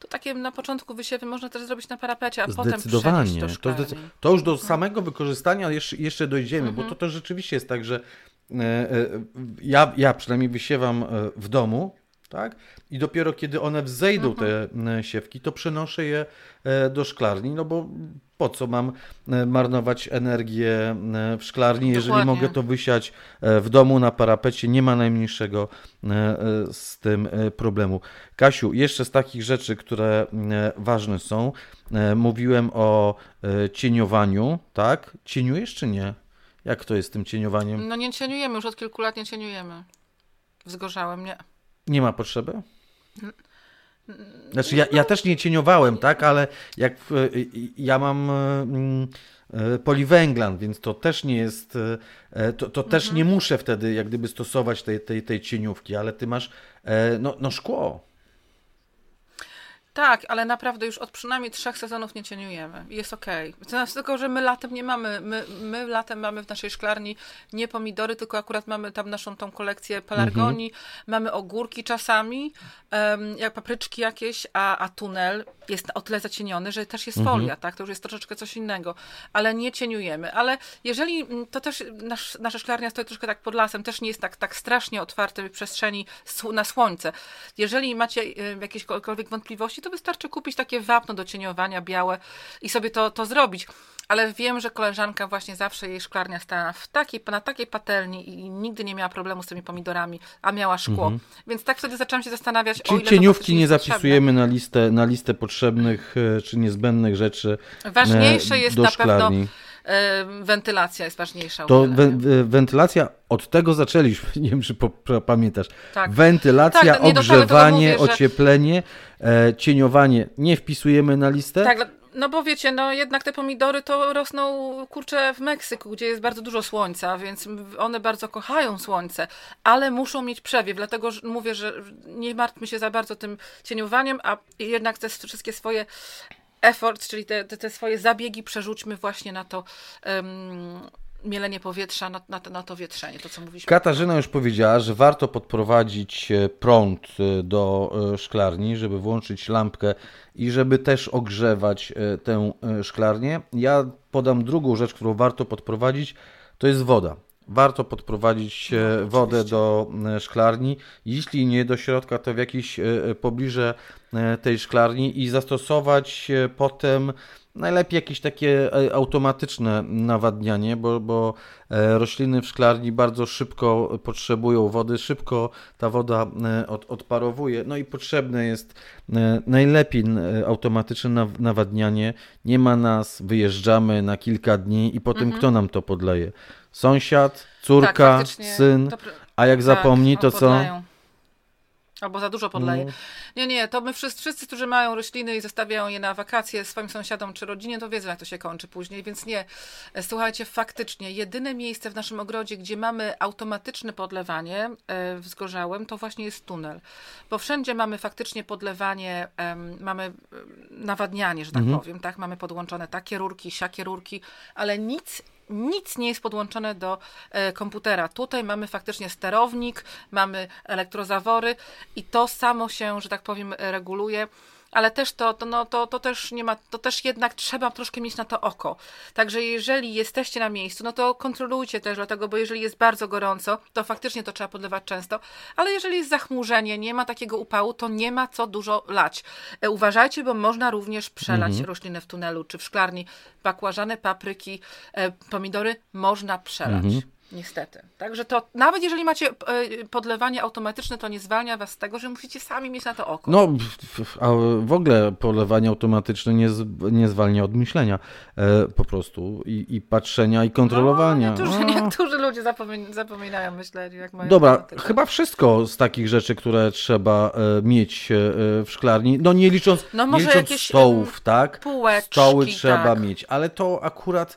to takie na początku wysiewy można też zrobić na parapecie, a potem przenieść do to, zdecy- to już do samego wykorzystania jeszcze, jeszcze dojdziemy, mhm. bo to, to rzeczywiście jest tak, że e, e, ja, ja przynajmniej wysiewam w domu, tak? I dopiero kiedy one wzejdą, mhm. te e, siewki, to przenoszę je e, do szklarni, no bo po co mam e, marnować energię w szklarni, jeżeli Dokładnie. mogę to wysiać w domu na parapecie, nie ma najmniejszego z tym problemu. Kasiu, jeszcze z takich rzeczy, które ważne są, mówiłem o cieniowaniu, tak? Cieniujesz czy nie? Jak to jest z tym cieniowaniem? No nie cieniujemy, już od kilku lat nie cieniujemy. Wzgorzałem, nie. Nie ma potrzeby? Znaczy, ja, ja też nie cieniowałem, tak, ale jak ja mam mm, e, poliwęglan, więc to też nie jest, e, to, to też mhm. nie muszę wtedy jak gdyby stosować tej, tej, tej cieniówki, ale ty masz e, no, no szkło. Tak, ale naprawdę już od przynajmniej trzech sezonów nie cieniujemy. Jest okej. Okay. Znaczy tylko, że my latem nie mamy, my, my latem mamy w naszej szklarni nie pomidory, tylko akurat mamy tam naszą tą kolekcję pelargonii, mhm. mamy ogórki czasami, um, jak papryczki jakieś, a, a tunel jest o tyle zacieniony, że też jest mhm. folia, tak? To już jest troszeczkę coś innego, ale nie cieniujemy. Ale jeżeli, mm, to też nasz, nasza szklarnia stoi troszkę tak pod lasem, też nie jest tak, tak strasznie otwartej przestrzeni na słońce. Jeżeli macie y, jakiekolwiek wątpliwości, to wystarczy kupić takie wapno do cieniowania białe i sobie to, to zrobić. Ale wiem, że koleżanka właśnie zawsze jej szklarnia stała w takiej, na takiej patelni i nigdy nie miała problemu z tymi pomidorami, a miała szkło. Mhm. Więc tak wtedy zaczęłam się zastanawiać, ile cieniówki nie zapisujemy na listę, na listę potrzebnych e, czy niezbędnych rzeczy. Ważniejsze e, jest na pewno wentylacja jest ważniejsza. To we, wentylacja, od tego zaczęliśmy, nie wiem, czy po, pamiętasz. Tak. Wentylacja, tak, ogrzewanie, mówię, ocieplenie, że... e, cieniowanie nie wpisujemy na listę. Tak, no bo wiecie, no jednak te pomidory to rosną, kurczę, w Meksyku, gdzie jest bardzo dużo słońca, więc one bardzo kochają słońce, ale muszą mieć przewiew, dlatego mówię, że nie martwmy się za bardzo tym cieniowaniem, a jednak te wszystkie swoje effort, czyli te, te, te swoje zabiegi przerzućmy właśnie na to um, mielenie powietrza, na, na, na, to wietrzenie, to co mówiliśmy. Katarzyna już powiedziała, że warto podprowadzić e, prąd e, do e, szklarni, żeby włączyć lampkę i żeby też ogrzewać tę szklarnię. Ja podam drugą rzecz, którą warto podprowadzić, to jest woda. Warto podprowadzić no, wodę do szklarni, jeśli nie do środka, to w jakieś pobliże tej szklarni i zastosować potem Najlepiej jakieś takie e, automatyczne nawadnianie, bo, bo e, rośliny w szklarni bardzo szybko potrzebują wody, szybko ta woda e, od, odparowuje. No i potrzebne jest najlepiej automatyczne nawadnianie. Nie ma nas, wyjeżdżamy na kilka dni i potem mhm. kto nam to podleje? Sąsiad, córka, tak, syn, a jak tak, zapomni, to co? Albo za dużo podleje. No. Nie, nie, to my wszyscy, wszyscy, którzy mają rośliny i zostawiają je na wakacje swoim sąsiadom czy rodzinie, to wiedzą, jak to się kończy później, więc nie. Słuchajcie, faktycznie, jedyne miejsce w naszym ogrodzie, gdzie mamy automatyczne podlewanie e, wzgorzałym, to właśnie jest tunel. Bo wszędzie mamy faktycznie podlewanie, mamy e, nawadnianie, że tak mhm. powiem, tak? Mamy podłączone takie rurki, siakie rurki, ale nic nic nie jest podłączone do e, komputera. Tutaj mamy faktycznie sterownik, mamy elektrozawory i to samo się, że tak powiem, reguluje ale też to, to, no, to, to też nie ma, to też jednak trzeba troszkę mieć na to oko. Także jeżeli jesteście na miejscu, no to kontrolujcie też, dlatego, bo jeżeli jest bardzo gorąco, to faktycznie to trzeba podlewać często, ale jeżeli jest zachmurzenie, nie ma takiego upału, to nie ma co dużo lać. E, uważajcie, bo można również przelać mhm. rośliny w tunelu czy w szklarni. Bakłażany, papryki, e, pomidory można przelać. Mhm. Niestety. Także to nawet jeżeli macie e, podlewanie automatyczne, to nie zwalnia was z tego, że musicie sami mieć na to oko. No, a w ogóle podlewanie automatyczne nie, nie zwalnia od myślenia e, po prostu i, i patrzenia i kontrolowania. No, niektórzy, no. niektórzy ludzie zapomina, zapominają myśleć, jak mają Dobra, chyba wszystko z takich rzeczy, które trzeba e, mieć w szklarni, no nie licząc, no, może nie licząc jakieś, stołów, tak? Półeczki, Stoły trzeba tak. mieć, ale to akurat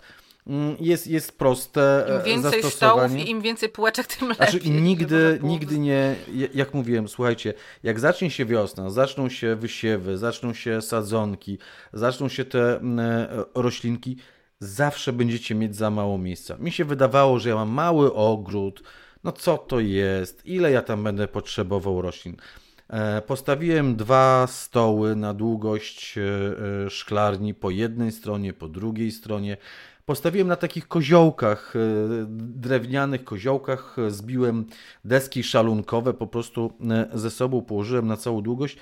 jest, jest proste Im więcej stołów i im więcej półeczek, tym lepiej. Znaczy, nigdy, nigdy nie, jak mówiłem, słuchajcie, jak zacznie się wiosna, zaczną się wysiewy, zaczną się sadzonki, zaczną się te mm, e, roślinki, zawsze będziecie mieć za mało miejsca. Mi się wydawało, że ja mam mały ogród, no co to jest, ile ja tam będę potrzebował roślin. E, postawiłem dwa stoły na długość e, szklarni po jednej stronie, po drugiej stronie. Postawiłem na takich koziołkach, e, drewnianych koziołkach, e, zbiłem deski szalunkowe, po prostu e, ze sobą położyłem na całą długość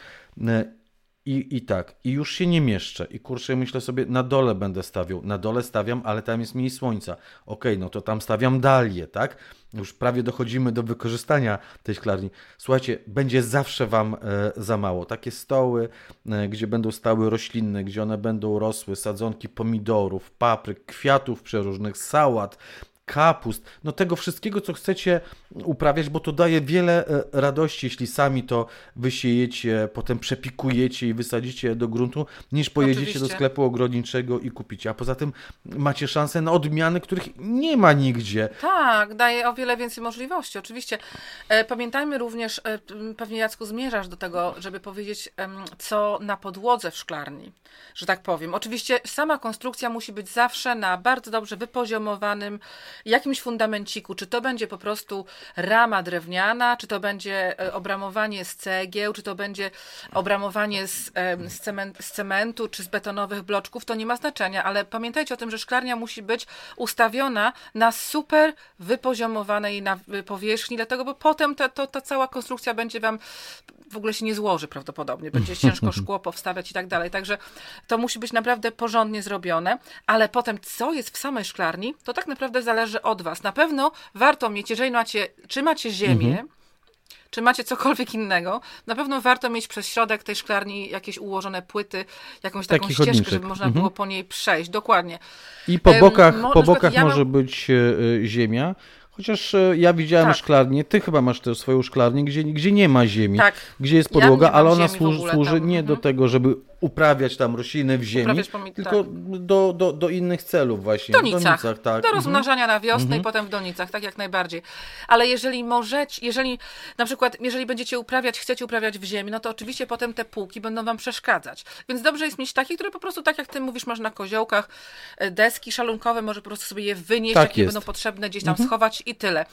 i, I tak, i już się nie mieszczę. I kurczę, myślę sobie, na dole będę stawiał. Na dole stawiam, ale tam jest mniej słońca. Ok, no to tam stawiam dalię, tak? Już prawie dochodzimy do wykorzystania tej szklarni. Słuchajcie, będzie zawsze Wam e, za mało. Takie stoły, e, gdzie będą stały roślinne, gdzie one będą rosły, sadzonki pomidorów, papryk, kwiatów przeróżnych, sałat, kapust, no tego wszystkiego, co chcecie uprawiać, bo to daje wiele e, radości, jeśli sami to wysiejecie, potem przepikujecie i wysadzicie do gruntu, niż pojedziecie Oczywiście. do sklepu ogrodniczego i kupicie. A poza tym macie szansę na odmiany, których nie ma nigdzie. Tak, daje o wiele więcej możliwości. Oczywiście. E, pamiętajmy również, e, pewnie Jacku zmierzasz do tego, żeby powiedzieć, co na podłodze w szklarni, że tak powiem. Oczywiście sama konstrukcja musi być zawsze na bardzo dobrze wypoziomowanym jakimś fundamenciku, czy to będzie po prostu rama drewniana, czy to będzie e, obramowanie z cegieł, czy to będzie obramowanie z, z, z cementu, czy z betonowych bloczków, to nie ma znaczenia, ale pamiętajcie o tym, że szklarnia musi być ustawiona na super wypoziomowanej na powierzchni, dlatego, bo potem ta, ta cała konstrukcja będzie wam w ogóle się nie złoży prawdopodobnie, będzie ciężko szkło powstawiać i tak dalej, także to musi być naprawdę porządnie zrobione, ale potem co jest w samej szklarni, to tak naprawdę zależy od was. Na pewno warto mieć, jeżeli macie, czy macie ziemię, mhm czy macie cokolwiek innego, na pewno warto mieć przez środek tej szklarni jakieś ułożone płyty, jakąś taką Taki ścieżkę, chodniczek. żeby można Mhm. było po niej przejść. Dokładnie. I po bokach, mo- po bokach ja mam- może być e, e, ziemia. Chociaż e, ja widziałem Tak. szklarnię, ty chyba masz też swoją szklarnię, gdzie, gdzie nie ma ziemi, Tak. gdzie jest Ja podłoga, mam ale ona służy, służy nie mhm. do tego, żeby uprawiać tam rośliny w ziemi, tylko do, do, do innych celów właśnie. W donicach. tak. Do Mhm. rozmnażania na wiosnę i potem w donicach, tak jak najbardziej. Ale jeżeli możecie, jeżeli na przykład, jeżeli będziecie uprawiać, chcecie uprawiać w ziemi, no to oczywiście potem te półki będą wam przeszkadzać. Więc dobrze jest mieć takie, które po prostu, tak jak ty mówisz, masz na koziołkach, e, deski szalunkowe, może po prostu sobie je wynieść, Tak jakie jest. będą potrzebne, gdzieś tam schować i tyle.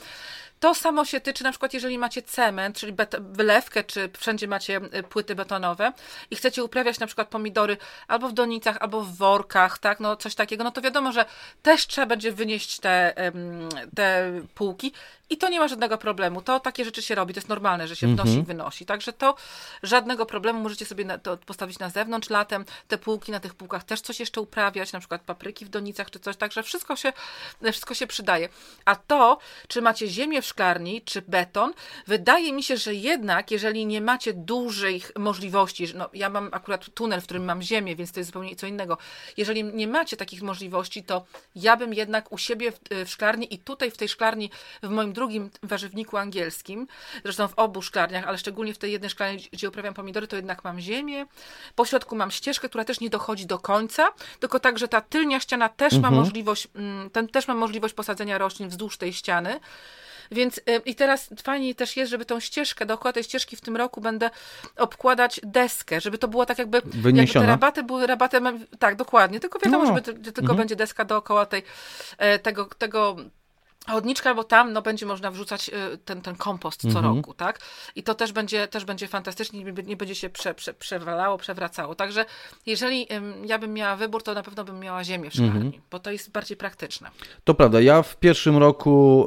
To samo się tyczy na przykład, jeżeli macie cement, czyli wylewkę, czy wszędzie macie y, płyty betonowe i chcecie uprawiać na przykład pomidory albo w donicach, albo w workach, tak, no coś takiego, no to wiadomo, że też trzeba będzie wynieść te, te półki i to nie ma żadnego problemu. To takie rzeczy się robi, to jest normalne, że się wnosi i wynosi. Także to żadnego problemu, możecie sobie na, to postawić na zewnątrz latem, te półki, na tych półkach też coś jeszcze uprawiać, na przykład papryki w donicach czy coś, także wszystko się, wszystko się przydaje. A to, czy macie ziemię w szklarni, czy beton, wydaje mi się, że jednak, jeżeli nie macie dużych możliwości, że- no ja mam akurat tunel, w którym mam ziemię, więc to jest zupełnie co innego. Jeżeli nie macie takich możliwości, to ja bym jednak u siebie w, w szklarni i tutaj w tej szklarni, w moim drugim warzywniku angielskim, zresztą w obu szklarniach, ale szczególnie w tej jednej szklarni, gdzie uprawiam pomidory, to jednak mam ziemię. Po środku mam ścieżkę, która też nie dochodzi do końca, tylko tak, że ta tylnia ściana też ma możliwość, mm, ten, też ma możliwość posadzenia roślin wzdłuż tej ściany. Więc y, i teraz fajnie też jest, żeby tą ścieżkę, dookoła tej ścieżki w tym roku będę obkładać deskę, żeby to było tak jakby, jakby Wyniesiona. te rabaty były rabatem, tak, dokładnie, tylko wiadomo, No. żeby tylko będzie deska dookoła tej, e, tego, tego chodniczka, bo tam no, będzie można wrzucać e, ten, ten kompost co roku, tak? I to też będzie, też będzie fantastycznie, nie, będzie się prze, prze, przewalało, przewracało. Także jeżeli ja bym miała wybór, to na pewno bym miała ziemię w szklarni, bo to jest bardziej praktyczne. To prawda. Ja w pierwszym roku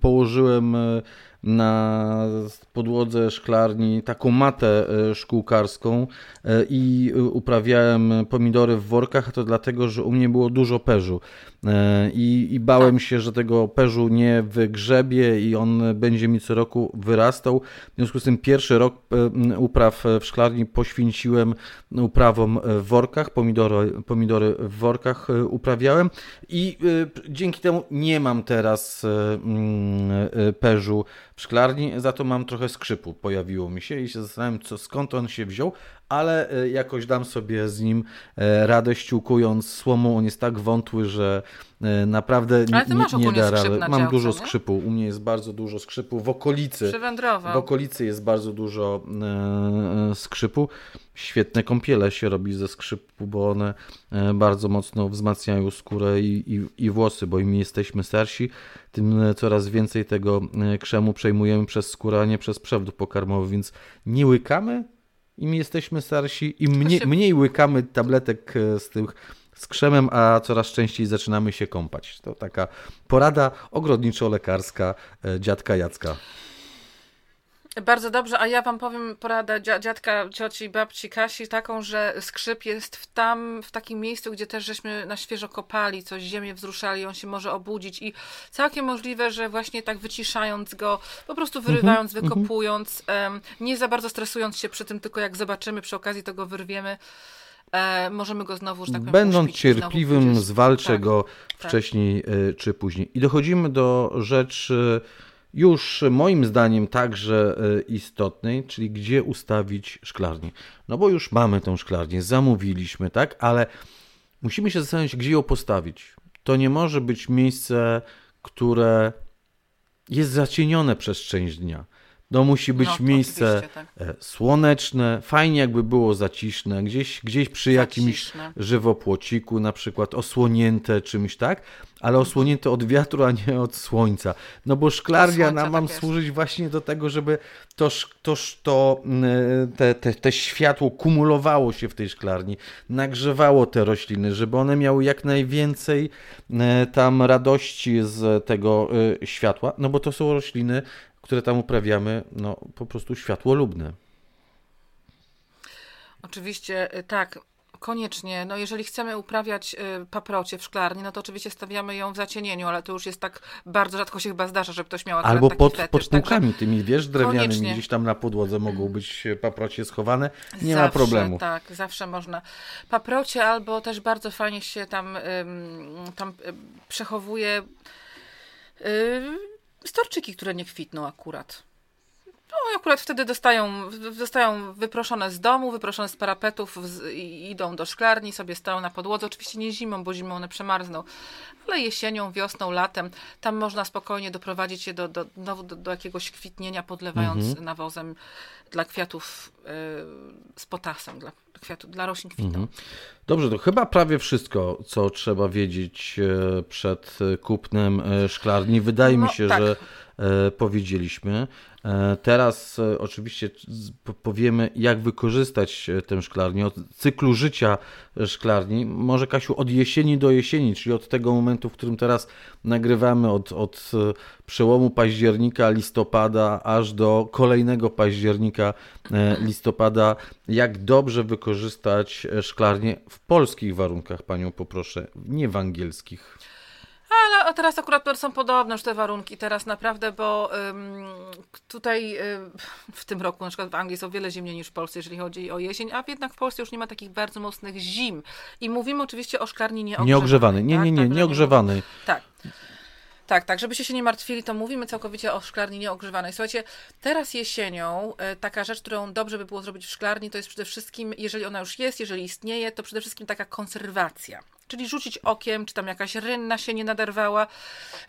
położyłem y, na podłodze szklarni taką matę y, szkółkarską y, i y, uprawiałem pomidory w workach, a to dlatego, że u mnie było dużo perzu. I, i bałem się, że tego perzu nie wygrzebie i on będzie mi co roku wyrastał. W związku z tym pierwszy rok upraw w szklarni poświęciłem uprawom w workach, pomidory, pomidory w workach uprawiałem i dzięki temu nie mam teraz perzu szklarni, za to mam trochę skrzypu, pojawiło mi się i się zastanawiam, co, skąd on się wziął, ale y, jakoś dam sobie z nim e, radę ściukując słomą, on jest tak wątły, że e, naprawdę Ale ty nie, masz nie ogólnie da rady. Mam działce, dużo nie? skrzypu, u mnie jest bardzo dużo skrzypu w okolicy. Przywędrował. W okolicy jest bardzo dużo e, skrzypu. Świetne kąpiele się robi ze skrzypu, bo one e, bardzo mocno wzmacniają skórę i, i, i włosy, bo im jesteśmy starsi, tym e, coraz więcej tego e, krzemu przejmujemy przez skórę, a nie przez przewód pokarmowy, więc nie łykamy, im jesteśmy starsi, im mniej, mniej łykamy tabletek e, z tych z krzemem, a coraz częściej zaczynamy się kąpać. To taka porada ogrodniczo-lekarska e, dziadka Jacka. Bardzo dobrze, a ja wam powiem poradę dzia- dziadka, cioci, babci Kasi taką, że skrzyp jest w tam, w takim miejscu, gdzie też żeśmy na świeżo kopali, coś ziemię wzruszali, on się może obudzić i całkiem możliwe, że właśnie tak wyciszając go, po prostu wyrywając, wykopując, em, nie za bardzo stresując się przy tym, tylko jak zobaczymy przy okazji, to go wyrwiemy, e, możemy go znowu, że tak powiem, Będąc uśpić cierpliwym, zwalczę tak. go tak. wcześniej e, czy później. I dochodzimy do rzeczy już moim zdaniem także e, istotnej, czyli gdzie ustawić szklarnię. No bo już mamy tą szklarnię, zamówiliśmy, tak, ale musimy się zastanowić, gdzie ją postawić. To nie może być miejsce, które jest zacienione przez część dnia. To musi być No, miejsce tak. e, słoneczne, fajnie jakby było zaciszne, gdzieś, gdzieś przy jakimś Zaciszne. żywopłociku, na przykład osłonięte czymś, tak? Ale osłonięte od wiatru, a nie od słońca. No bo szklarnia nam tak jest. służyć właśnie do tego, żeby to, sz- to, mm, te, te, te światło kumulowało się w tej szklarni, nagrzewało te rośliny, żeby one miały jak najwięcej e, tam radości z tego e, światła, no bo to są rośliny, które tam uprawiamy, no po prostu światłolubne. Oczywiście, y, tak. koniecznie. No jeżeli chcemy uprawiać y, paprocie w szklarni, no to oczywiście stawiamy ją w zacienieniu, ale to już jest tak, bardzo rzadko się chyba zdarza, żeby ktoś miał Albo taki pod, fetysz. pod półkami Także tymi, wiesz, drewnianymi, koniecznie. gdzieś tam na podłodze mogą być e, paprocie schowane. Nie zawsze, ma problemu. Tak, zawsze można. Paprocie albo też bardzo fajnie się tam, tam y, przechowuje y, storczyki, które nie kwitną akurat. No akurat wtedy dostają, dostają wyproszone z domu, wyproszone z parapetów z, i idą do szklarni, sobie stoją na podłodze. Oczywiście nie zimą, bo zimą one przemarzną, ale jesienią, wiosną, latem, tam można spokojnie doprowadzić je do, do, do, do, jakiegoś kwitnienia, podlewając Mhm. nawozem dla kwiatów y, z potasem, dla, kwiatu, dla roślin kwitną. Mhm. Dobrze, to chyba prawie wszystko, co trzeba wiedzieć e, przed e, kupnem szklarni. Wydaje mi No, się, tak. że powiedzieliśmy. E, Teraz e, oczywiście powiemy, jak wykorzystać e, tę szklarnię, od cyklu życia e, szklarni. Może Kasiu, od jesieni do jesieni, czyli od tego momentu, w którym teraz nagrywamy, od, od e, przełomu października, listopada, aż do kolejnego października, e, listopada, jak dobrze wykorzystać e, szklarnię w polskich warunkach, Panią poproszę, nie w angielskich. Ale a teraz akurat są podobne już te warunki teraz naprawdę, bo ym, tutaj ym, w tym roku na przykład w Anglii jest o wiele zimniej niż w Polsce, jeżeli chodzi o jesień, a jednak w Polsce już nie ma takich bardzo mocnych zim. I mówimy oczywiście o szklarni nieogrzewanej. Nieogrzewany, nie, tak? nie, nie, Tak, że nieogrzewany. Tak. Tak, tak, żebyście się nie martwili, to mówimy całkowicie o szklarni nieogrzewanej. Słuchajcie, teraz jesienią e, taka rzecz, którą dobrze by było zrobić w szklarni, to jest przede wszystkim, jeżeli ona już jest, jeżeli istnieje, to przede wszystkim taka konserwacja. Czyli rzucić okiem, czy tam jakaś rynna się nie naderwała,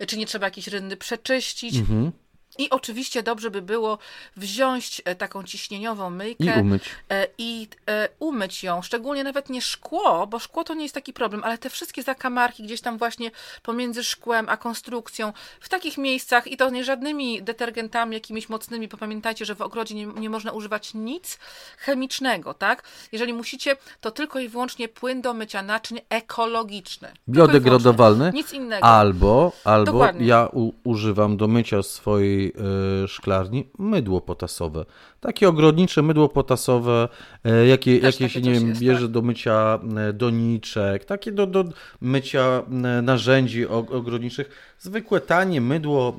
czy nie trzeba jakiejś rynny przeczyścić. Mhm. I oczywiście dobrze by było wziąć e, taką ciśnieniową myjkę I umyć. e, i e, umyć ją, szczególnie nawet nie szkło, bo szkło to nie jest taki problem, ale te wszystkie zakamarki gdzieś tam właśnie pomiędzy szkłem a konstrukcją, w takich miejscach i to nie żadnymi detergentami jakimiś mocnymi, bo pamiętajcie, że w ogrodzie nie, nie można używać nic chemicznego, tak? Jeżeli musicie, to tylko i wyłącznie płyn do mycia naczyń ekologiczny. Biodegradowalny. Nic innego. Albo, albo Dokładnie. ja u, używam do mycia swojej e, szklarni mydło potasowe. Takie ogrodnicze mydło potasowe, e, jakie, Też jakie się nie wiem, jest, bierze tak. do mycia e, doniczek, takie do, do mycia narzędzi ogrodniczych. Zwykłe, tanie mydło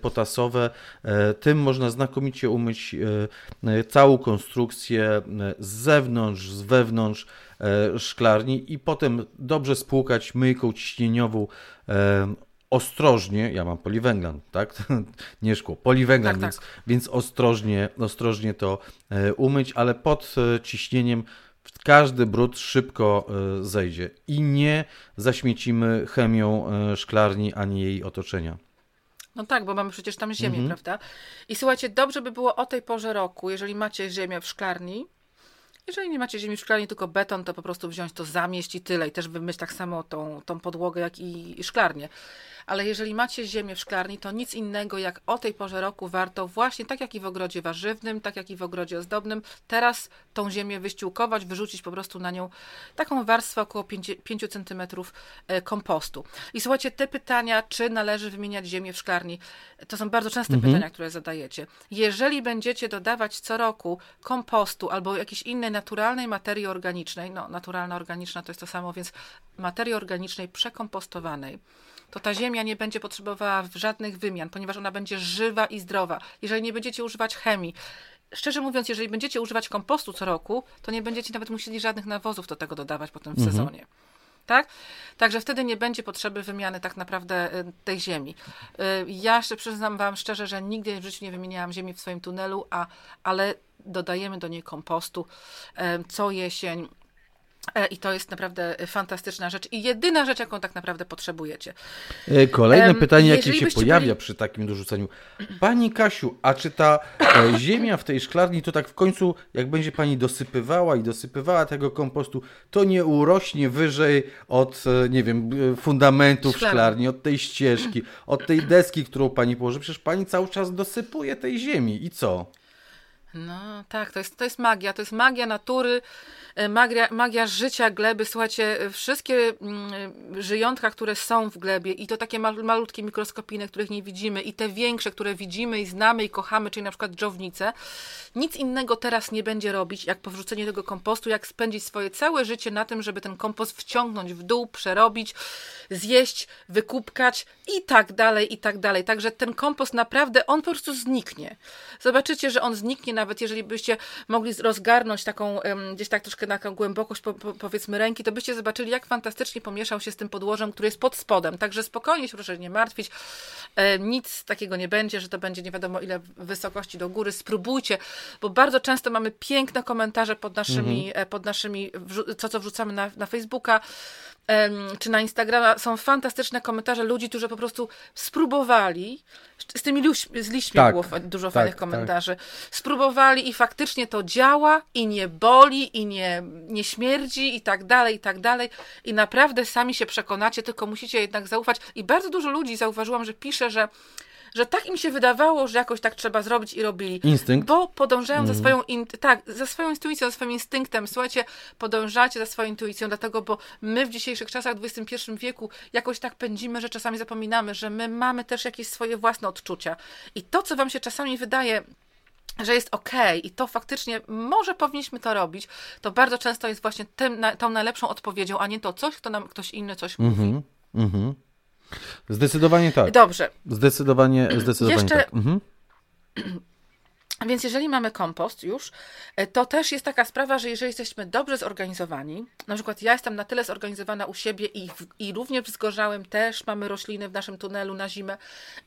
potasowe, tym można znakomicie umyć całą konstrukcję z zewnątrz, z wewnątrz szklarni i potem dobrze spłukać myjką ciśnieniową ostrożnie, ja mam poliwęglan, tak? Nie szkło, poliwęglan, Tak, więc, tak. więc ostrożnie, ostrożnie to e, umyć, ale pod e, ciśnieniem każdy brud szybko e, zejdzie i nie zaśmiecimy chemią szklarni ani jej otoczenia. No tak, bo mamy przecież tam ziemię, Mhm. prawda? I słuchajcie, dobrze by było o tej porze roku, jeżeli macie ziemię w szklarni, jeżeli nie macie ziemi w szklarni, tylko beton, to po prostu wziąć to, zamieść i tyle. I też wymyć tak samo tą, tą podłogę, jak i, i szklarnię. Ale jeżeli macie ziemię w szklarni, to nic innego jak o tej porze roku warto właśnie, tak jak i w ogrodzie warzywnym, tak jak i w ogrodzie ozdobnym, teraz tą ziemię wyściółkować, wyrzucić po prostu na nią taką warstwę około 5, 5 cm kompostu. I słuchajcie, te pytania, czy należy wymieniać ziemię w szklarni, to są bardzo częste pytania, które zadajecie. Jeżeli będziecie dodawać co roku kompostu albo jakiejś innej naturalnej materii organicznej, no naturalna, organiczna to jest to samo, więc materii organicznej przekompostowanej, to ta ziemia nie będzie potrzebowała żadnych wymian, ponieważ ona będzie żywa i zdrowa. Jeżeli nie będziecie używać chemii, szczerze mówiąc, jeżeli będziecie używać kompostu co roku, to nie będziecie nawet musieli żadnych nawozów do tego dodawać potem w sezonie. Tak? Także wtedy nie będzie potrzeby wymiany tak naprawdę y, tej ziemi. Y, Ja jeszcze przyznam Wam szczerze, że nigdy w życiu nie wymieniałam ziemi w swoim tunelu, a, ale dodajemy do niej kompostu em, co jesień. E, I to jest naprawdę fantastyczna rzecz. I jedyna rzecz, jaką tak naprawdę potrzebujecie. E, Kolejne Em, pytanie, jakie się pojawia byli- przy takim dorzuceniu. Pani Kasiu, a czy ta e, ziemia w tej szklarni, to tak w końcu, jak będzie pani dosypywała i dosypywała tego kompostu, to nie urośnie wyżej od, nie wiem, fundamentów Szklarni. szklarni, od tej ścieżki, od tej deski, którą pani położy? Przecież pani cały czas dosypuje tej ziemi i co? No tak, to jest, to jest magia, to jest magia natury, e, magia, magia życia gleby. Słuchajcie, e, wszystkie mm, żyjątka, które są w glebie i to takie malutkie mikroskopiny, których nie widzimy i te większe, które widzimy i znamy i kochamy, czyli na przykład dżownice, nic innego teraz nie będzie robić, jak powrzucenie tego kompostu, jak spędzić swoje całe życie na tym, żeby ten kompost wciągnąć w dół, przerobić, zjeść, wykupkać i tak dalej, i tak dalej. Także ten kompost naprawdę, on po prostu zniknie. Zobaczycie, że on zniknie nawet jeżeli byście mogli rozgarnąć taką, gdzieś tak troszkę na taką głębokość, po, po, powiedzmy, ręki, to byście zobaczyli, jak fantastycznie pomieszał się z tym podłożem, który jest pod spodem. Także spokojnie się proszę nie martwić. E, nic takiego nie będzie, że to będzie nie wiadomo ile wysokości do góry. Spróbujcie, bo bardzo często mamy piękne komentarze pod naszymi, mhm. E, pod naszymi co co wrzucamy na, na Facebooka czy na Instagrama są fantastyczne komentarze ludzi, którzy po prostu spróbowali, z tymi z liśćmi tak, było dużo tak, fajnych tak. komentarzy, tak. spróbowali i faktycznie to działa i nie boli i nie, nie śmierdzi i tak dalej, i tak dalej i naprawdę sami się przekonacie, tylko musicie jednak zaufać i bardzo dużo ludzi zauważyłam, że pisze, że że tak im się wydawało, że jakoś tak trzeba zrobić i robili. Instynkt. Bo podążają mm. za swoją, in, tak, za swoją intuicją, za swoim instynktem. Słuchajcie, podążacie za swoją intuicją, dlatego, bo my w dzisiejszych czasach, w XXI wieku, jakoś tak pędzimy, że czasami zapominamy, że my mamy też jakieś swoje własne odczucia. I to, co wam się czasami wydaje że jest ok i to faktycznie może powinniśmy to robić, to bardzo często jest właśnie tym, na, tą najlepszą odpowiedzią, a nie to coś, kto nam ktoś inny coś mm -hmm, mówi. Mm -hmm. Zdecydowanie tak. Dobrze. Zdecydowanie, zdecydowanie Jeszcze... tak. Mhm. Więc jeżeli mamy kompost już, e, to też jest taka sprawa, że jeżeli jesteśmy dobrze zorganizowani, na przykład ja jestem na tyle zorganizowana u siebie i, w, i również w też mamy rośliny w naszym tunelu na zimę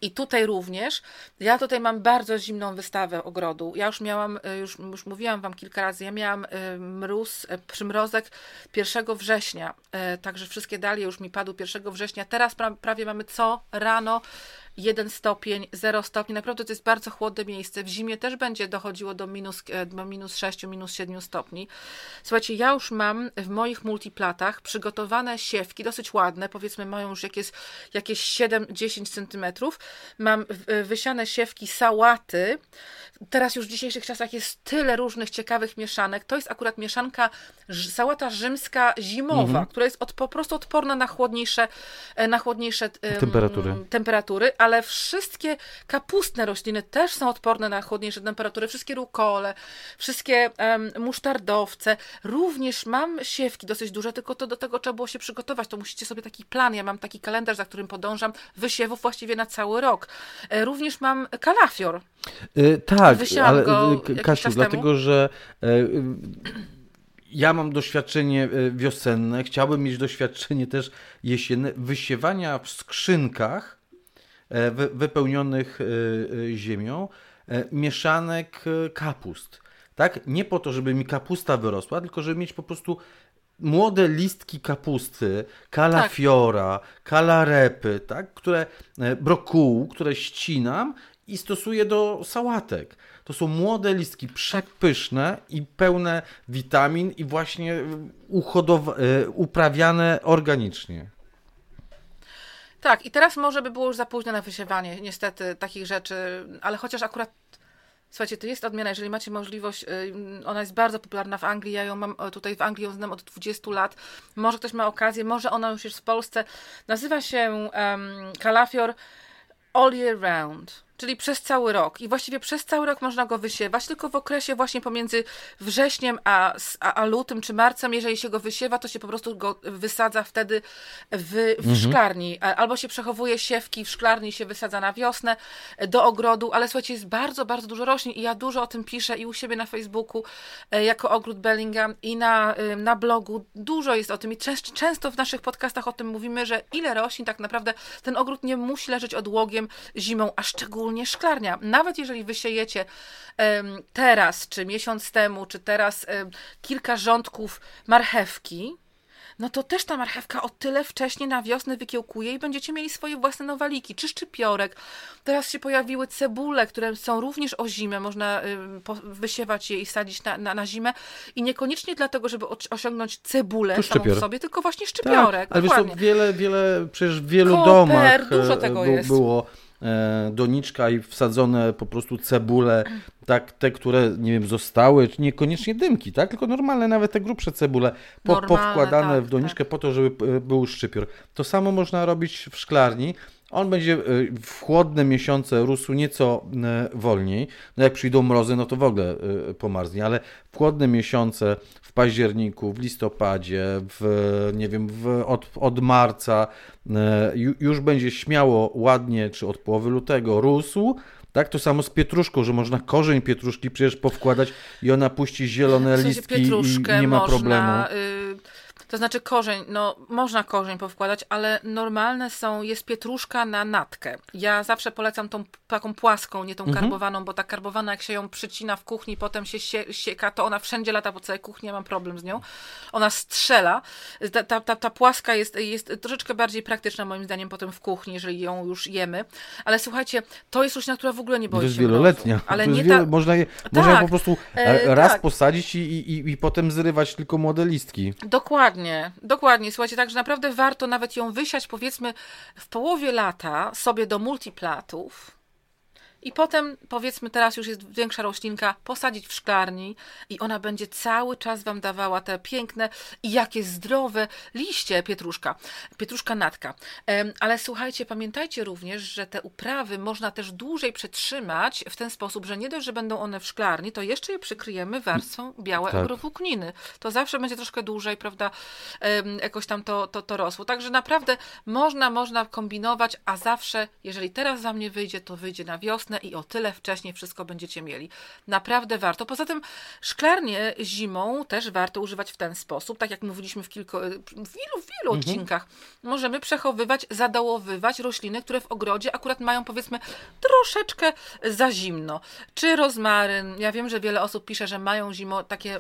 i tutaj również. Ja tutaj mam bardzo zimną wystawę ogrodu. Ja już miałam, e, już, już mówiłam Wam kilka razy, ja miałam e, mróz, przymrozek 1 września, także wszystkie dalie już mi padły 1 września. Teraz pra, prawie mamy co rano 1 stopień, 0 stopni. Naprawdę to jest bardzo chłodne miejsce. W zimie też będzie dochodziło do minus, e, do minus 6, minus 7 stopni. Słuchajcie, ja już mam w moich multiplatach przygotowane siewki, dosyć ładne, powiedzmy mają już jakieś, jakieś 7-10 centymetrów. Mam e, wysiane siewki sałaty. Teraz już w dzisiejszych czasach jest tyle różnych ciekawych mieszanek. To jest akurat mieszanka sałata rzymska zimowa, mhm. która jest od, po prostu odporna na chłodniejsze, e, na chłodniejsze temperatury. temperatury, ale wszystkie kapustne rośliny też są odporne na chłodniejsze temperatury. Wszystkie rukole, wszystkie um, musztardowce. Również mam siewki dosyć duże, tylko to do tego trzeba było się przygotować. To musicie sobie taki plan. Ja mam taki kalendarz, za którym podążam wysiewów właściwie na cały rok. E, również mam kalafior. Yy, tak, Wysiałam ale go Kasiu, dlatego, temu. że yy, ja mam doświadczenie wiosenne, chciałbym mieć doświadczenie też jesienne, wysiewania w skrzynkach E, wypełnionych e, e, ziemią mieszanek kapust. Tak? Nie po to, żeby mi kapusta wyrosła, tylko żeby mieć po prostu młode listki kapusty, kalafiora, tak. kalarepy, tak? które, brokułu, które ścinam i stosuję do sałatek. To są młode listki przepyszne i pełne witamin i właśnie uprawiane organicznie. Tak, i teraz może by było już za późno na wysiewanie, niestety, takich rzeczy, ale chociaż akurat Słuchajcie, to jest odmiana, jeżeli macie możliwość, y, ona jest bardzo popularna w Anglii, ja ją mam e, tutaj w Anglii, ją znam od 20 lat, może ktoś ma okazję, może ona już jest w Polsce, nazywa się um, kalafior all year round czyli przez cały rok. I właściwie przez cały rok można go wysiewać, tylko w okresie właśnie pomiędzy wrześniem a, a, a lutym czy marcem, jeżeli się go wysiewa, to się po prostu go wysadza wtedy w, w mhm. szklarni. Albo się przechowuje siewki w szklarni się wysadza na wiosnę do ogrodu, ale słuchajcie, jest bardzo, bardzo dużo roślin i ja dużo o tym piszę i u siebie na Facebooku e, jako ogród Bellingham i na, na blogu. Dużo jest o tym i często, często w naszych podcastach o tym mówimy, że ile roślin tak naprawdę ten ogród nie musi leżeć odłogiem zimą, a szczególnie szczególnie szklarnia. Nawet jeżeli wysiejecie teraz, czy miesiąc temu, czy teraz kilka rządków marchewki, no to też ta marchewka o tyle wcześniej na wiosnę wykiełkuje i będziecie mieli swoje własne nowaliki, czy szczypiorek. Teraz się pojawiły cebule, które są również o zimę, można wysiewać je i sadzić na, na, na, zimę i niekoniecznie dlatego, żeby osiągnąć cebulę samą w sobie, tylko właśnie szczypiorek. Tak, ale wiesz co, wiele, wiele, przecież w wielu Koper, domach dużo tego y, jest. było e, doniczka i wsadzone po prostu cebule, tak, te, które, nie wiem, zostały, niekoniecznie dymki, tak, tylko normalne, nawet te grubsze cebule, po, Normalne, powkładane tak, w doniczkę po to, żeby e, był szczypior. To samo można robić w szklarni, on będzie e, w chłodne miesiące rósł nieco e, wolniej. No jak przyjdą mrozy, no to w ogóle pomarznie, ale w chłodne miesiące, w październiku, w listopadzie, w, nie wiem, w, od, od marca już będzie śmiało, ładnie, czy od połowy lutego rósł. Tak, to samo z pietruszką, że można korzeń pietruszki przecież powkładać i ona puści zielone W sensie listki i nie ma można, problemu. y, to znaczy korzeń, no można korzeń powkładać, ale normalne są, jest pietruszka na natkę. Ja zawsze polecam tą taką płaską, nie tą Mhm. karbowaną, bo ta karbowana jak się ją przycina w kuchni, potem się sie, sieka, to ona wszędzie lata po całej kuchni, ja mam problem z nią. Ona strzela. Ta, ta, ta, ta płaska jest, jest troszeczkę bardziej praktyczna moim zdaniem potem w kuchni, jeżeli ją już jemy. Ale słuchajcie, to jest roślina, która w ogóle nie boi To jest się mrozu. wieloletnia. Ale to nie wiele, ta... można, je, można je Tak, po prostu e, e, raz tak. posadzić i, i, i potem zrywać tylko młode listki. Dokładnie, dokładnie. Słuchajcie, także naprawdę warto nawet ją wysiać, powiedzmy, w połowie lata sobie do multiplatów. I potem, powiedzmy, teraz już jest większa roślinka, posadzić w szklarni i ona będzie cały czas Wam dawała te piękne i jakie zdrowe liście pietruszka, pietruszka natka. Ale słuchajcie, pamiętajcie również, że te uprawy można też dłużej przetrzymać w ten sposób, że nie dość, że będą one w szklarni, to jeszcze je przykryjemy warstwą białej Tak. agrowłókniny. To zawsze będzie troszkę dłużej, prawda, jakoś tam to, to, to rosło. Także naprawdę można, można kombinować, a zawsze, jeżeli teraz Wam nie wyjdzie, to wyjdzie na wiosnę i o tyle wcześniej wszystko będziecie mieli. Naprawdę warto. Poza tym szklarnie zimą też warto używać w ten sposób, tak jak mówiliśmy w kilku, w wielu, wielu odcinkach. Możemy przechowywać, zadołowywać rośliny, które w ogrodzie akurat mają powiedzmy troszeczkę za zimno. Czy rozmaryn. Ja wiem, że wiele osób pisze, że mają zimo, takie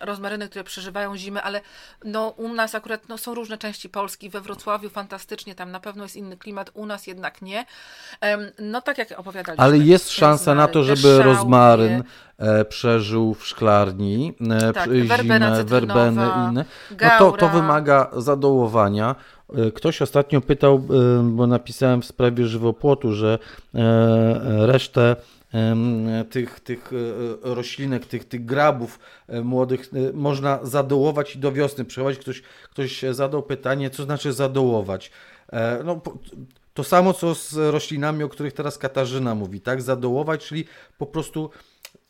rozmaryny, które przeżywają zimę, ale no u nas akurat no, są różne części Polski. We Wrocławiu fantastycznie, tam na pewno jest inny klimat, u nas jednak nie. No tak jak opowiadaliśmy. Ale jest szansa na to, żeby szałwie, rozmaryn e, przeżył w szklarni, e, Tak, zimę, werbeny i inne. No to, to wymaga zadołowania. E, Ktoś ostatnio pytał, bo napisałem w sprawie żywopłotu, że resztę tych, tych roślinek, tych, tych grabów młodych można zadołować i do wiosny przechodzić. Ktoś, ktoś zadał pytanie, co znaczy zadołować. No, to samo co z roślinami, o których teraz Katarzyna mówi, tak? Zadołować, czyli po prostu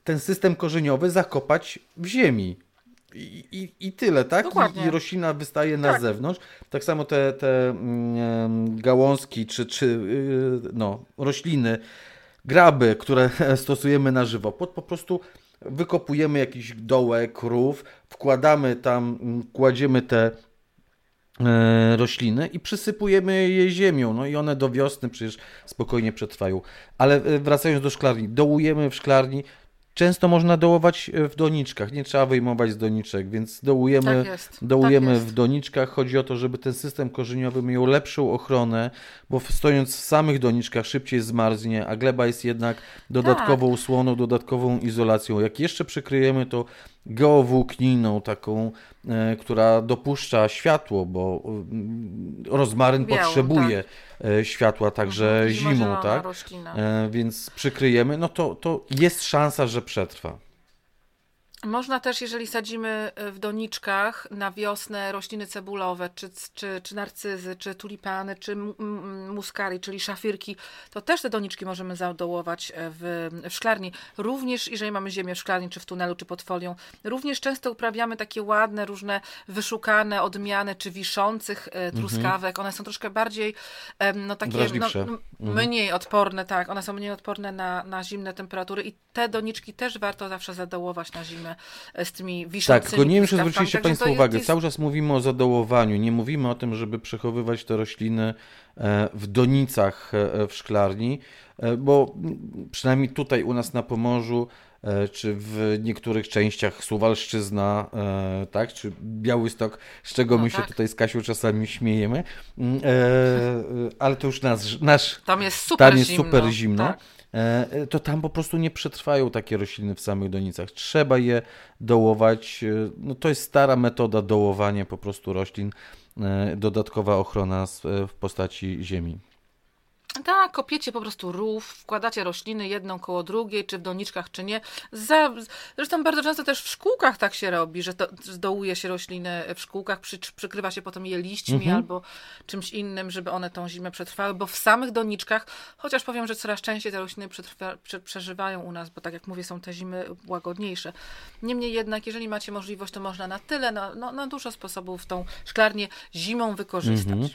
ten system korzeniowy zakopać w ziemi. I, i, i tyle, tak? I, I roślina wystaje na Tak. zewnątrz. Tak samo te, te mm, gałązki czy, czy yy, no, rośliny, graby, które stosujemy na żywopłot, po prostu wykopujemy jakiś dołek, rów, wkładamy tam, mm, kładziemy te rośliny i przysypujemy je ziemią, no i one do wiosny przecież spokojnie przetrwają. Ale e, wracając do szklarni, dołujemy w szklarni, często można dołować e, w doniczkach, nie trzeba wyjmować z doniczek, więc dołujemy, Tak jest, dołujemy tak w doniczkach. Chodzi o to, żeby ten system korzeniowy miał lepszą ochronę, bo stojąc w samych doniczkach szybciej zmarznie, a gleba jest jednak dodatkową słoną, dodatkową izolacją. Jak jeszcze przykryjemy to geowłókniną taką, e, która dopuszcza światło, bo mm, rozmaryn potrzebuje e, światła także Mhm, zimą, tak? roślina. E, więc przykryjemy, no to, to jest szansa, że przetrwa. Można też, jeżeli sadzimy e, w doniczkach na wiosnę rośliny cebulowe, czy, czy, czy narcyzy, czy tulipany, czy muskari, czyli szafirki, to też te doniczki możemy zadołować e, w, w szklarni. Również, jeżeli mamy ziemię w szklarni, czy w tunelu, czy pod folią, również często uprawiamy takie ładne, różne wyszukane odmiany, czy wiszących e, truskawek. One są troszkę bardziej, no takie, no, Wrażliwsze. m- mniej odporne, tak, one są mniej odporne na, na zimne temperatury i te doniczki też warto zawsze zadołować na zimę z tymi wiszącymi Tak, tylko nie wiem, czy zwróciliście Państwo uwagę, jest- cały czas mówimy o zadołowaniu, nie mówimy o tym, żeby przechowywać te rośliny e, w donicach e, w szklarni, e, bo przynajmniej tutaj u nas na Pomorzu, e, czy w niektórych częściach Suwalszczyzna, e, tak, czy Białystok, z czego No my się tak. tutaj z Kasią czasami śmiejemy, mm, e, e, ale to już nasz, nasz Tam jest super tam jest zimno. super zimno, Tak. E, to tam po prostu nie przetrwają takie rośliny w samych donicach. Trzeba je dołować. e, No to jest stara metoda dołowania po prostu roślin, e, dodatkowa ochrona e, w postaci ziemi. Tak, kopiecie po prostu rów, wkładacie rośliny jedną koło drugiej, czy w doniczkach, czy nie. Za, zresztą bardzo często też w szkółkach tak się robi, że to, dołuje się rośliny w szkółkach, przy, przykrywa się potem je liśćmi mhm. albo czymś innym, żeby one tą zimę przetrwały, bo w samych doniczkach, chociaż powiem, że coraz częściej te rośliny przetrwa, prze, przeżywają u nas, bo tak jak mówię, są te zimy łagodniejsze. Niemniej jednak, jeżeli macie możliwość, to można na tyle, na, no, na dużo sposobów tą szklarnię zimą wykorzystać. Mhm.